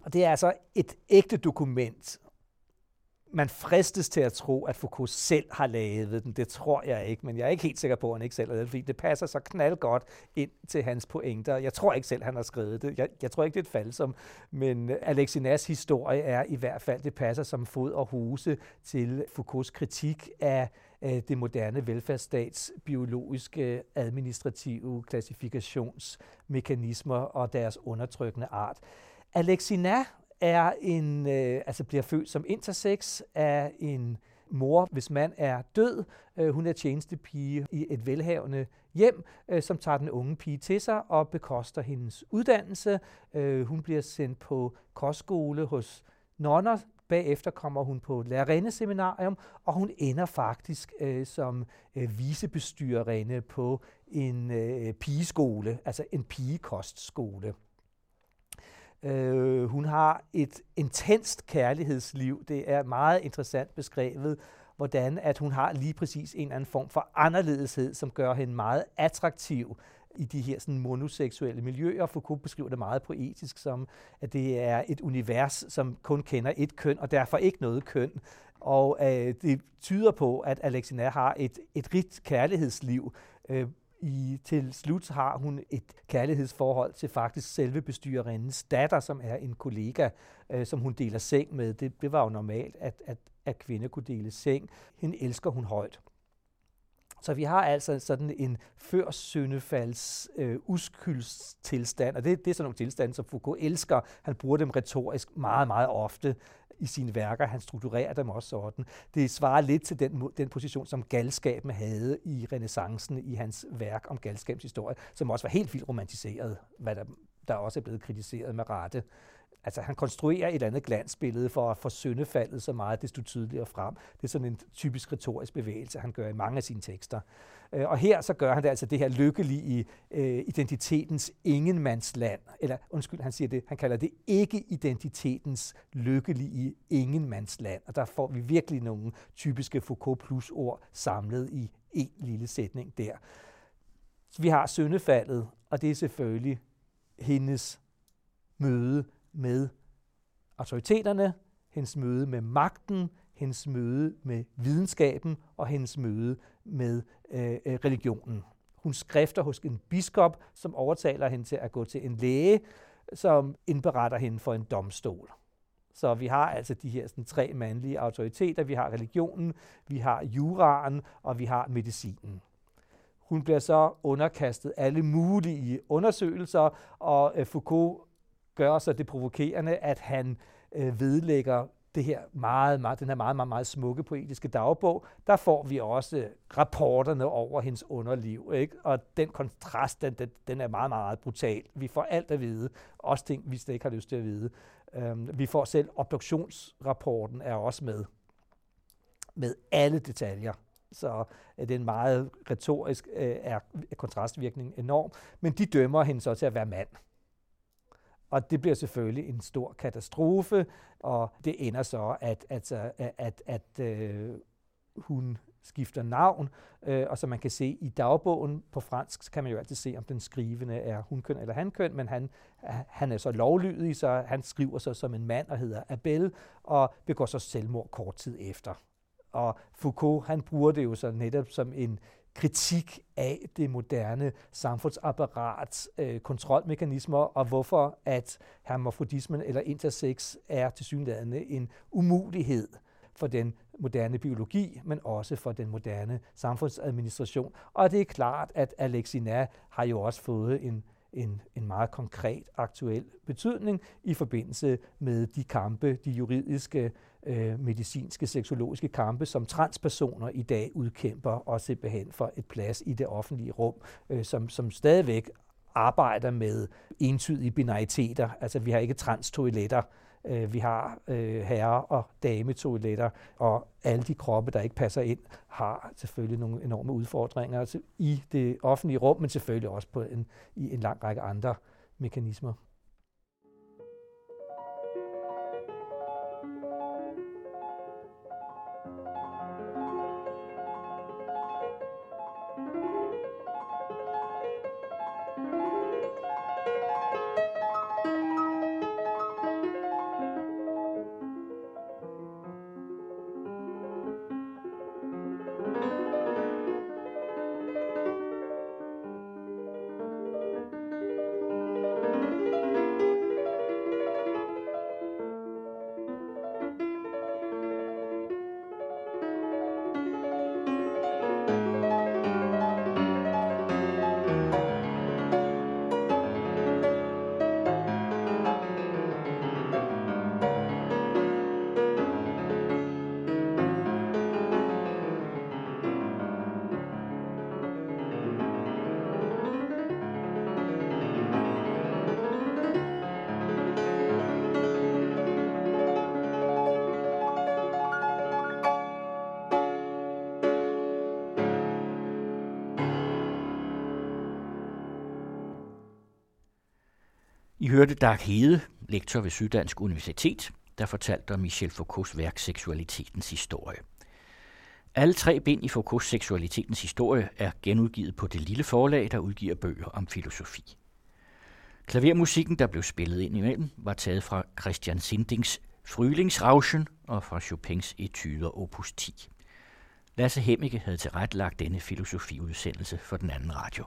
Og det er altså et ægte dokument. Man fristes til at tro, at Foucault selv har lavet den. Det tror jeg ikke, men jeg er ikke helt sikker på, at han ikke selv har lavet den, fordi det passer så knaldgodt ind til hans pointer. Jeg tror ikke selv, han har skrevet det. Jeg, jeg tror ikke, det er et falsom, men Alexinas historie er i hvert fald, det passer som fod og huse til Foucaults kritik af det moderne velfærdsstats biologiske, administrative klassifikationsmekanismer og deres undertrykkende art. Alexina er en, øh, altså bliver født som intersex af en mor, hvis mand er død. Øh, hun er tjenestepige i et velhavende hjem, øh, som tager den unge pige til sig og bekoster hendes uddannelse. Øh, hun bliver sendt på kostskole hos nonner, Bagefter kommer hun på lærerindeseminarium, og hun ender faktisk øh, som øh, visebestyrerinde på en øh, pigeskole, altså en pigekostskole. Øh, hun har et intenst kærlighedsliv. Det er meget interessant beskrevet, hvordan at hun har lige præcis en eller anden form for anderledeshed, som gør hende meget attraktiv i de her sådan monoseksuelle miljøer. Foucault beskriver det meget poetisk som, at det er et univers, som kun kender et køn, og derfor ikke noget køn. Og øh, det tyder på, at Alexina har et, et rigt kærlighedsliv. Øh, i, til slut har hun et kærlighedsforhold til faktisk selve bestyrerindens datter, som er en kollega, øh, som hun deler seng med. Det, det var jo normalt, at, at, at kvinder kunne dele seng. Hende elsker hun højt. Så vi har altså sådan en før syndefalds øh, uskyldstilstand, og det, det er sådan nogle tilstande, som Foucault elsker. Han bruger dem retorisk meget, meget ofte i sine værker. Han strukturerer dem også sådan. Det svarer lidt til den, den position, som galskaben havde i renaissancen i hans værk om galskabens historie, som også var helt vildt romantiseret, hvad der, der også er blevet kritiseret med rette altså han konstruerer et andet glansbillede for at få syndefaldet så meget, desto tydeligere frem. Det er sådan en typisk retorisk bevægelse, han gør i mange af sine tekster. Øh, og her så gør han det altså det her lykkelige øh, identitetens ingenmandsland, eller undskyld, han siger det, han kalder det ikke-identitetens lykkelige ingenmandsland. Og der får vi virkelig nogle typiske Foucault plus ord samlet i en lille sætning der. Så vi har syndefaldet, og det er selvfølgelig hendes møde med autoriteterne, hendes møde med magten, hendes møde med videnskaben og hendes møde med øh, øh, religionen. Hun skrifter hos en biskop, som overtaler hende til at gå til en læge, som indberetter hende for en domstol. Så vi har altså de her sådan, tre mandlige autoriteter. Vi har religionen, vi har juraen, og vi har medicinen. Hun bliver så underkastet alle mulige undersøgelser, og øh, Foucault gør så det provokerende, at han øh, vedlægger det her meget, meget, den her meget, meget, meget smukke poetiske dagbog, der får vi også rapporterne over hendes underliv. Ikke? Og den kontrast, den, den, den er meget, meget brutal. Vi får alt at vide, også ting, vi slet ikke har lyst til at vide. Um, vi får selv obduktionsrapporten er også med, med alle detaljer. Så øh, er det en meget retorisk øh, er, er kontrastvirkning enorm. Men de dømmer hende så til at være mand. Og det bliver selvfølgelig en stor katastrofe, og det ender så, at, at, at, at, at øh, hun skifter navn, øh, og som man kan se i dagbogen på fransk, så kan man jo altid se, om den skrivende er hunkøn eller hankøn, men han, han er så lovlydig, så han skriver sig som en mand og hedder Abel, og begår så selvmord kort tid efter. Og Foucault, han bruger det jo så netop som en kritik af det moderne samfundsapparats øh, kontrolmekanismer, og hvorfor at hermafrodismen eller intersex er til synligheden en umulighed for den moderne biologi, men også for den moderne samfundsadministration. Og det er klart, at Alexina har jo også fået en en, en meget konkret, aktuel betydning i forbindelse med de kampe, de juridiske, øh, medicinske, seksologiske kampe, som transpersoner i dag udkæmper og simpelthen for et plads i det offentlige rum, øh, som, som stadigvæk arbejder med entydige binariteter. Altså vi har ikke trans-toiletter, øh, vi har øh, herre- og dametoiletter, og alle de kroppe, der ikke passer ind, har selvfølgelig nogle enorme udfordringer altså i det offentlige rum, men selvfølgelig også på en, i en lang række andre mekanismer. Hørte Dag Hede, lektor ved Syddansk Universitet, der fortalte om Michel Foucaults værk Seksualitetens historie. Alle tre bind i Foucaults Seksualitetens historie er genudgivet på det lille forlag, der udgiver bøger om filosofi. Klavermusikken, der blev spillet ind imellem, var taget fra Christian Sindings Frylingsrauschen og fra Chopins etyder opus 10. Lasse Hemmige havde tilrettelagt denne filosofiudsendelse for den anden radio.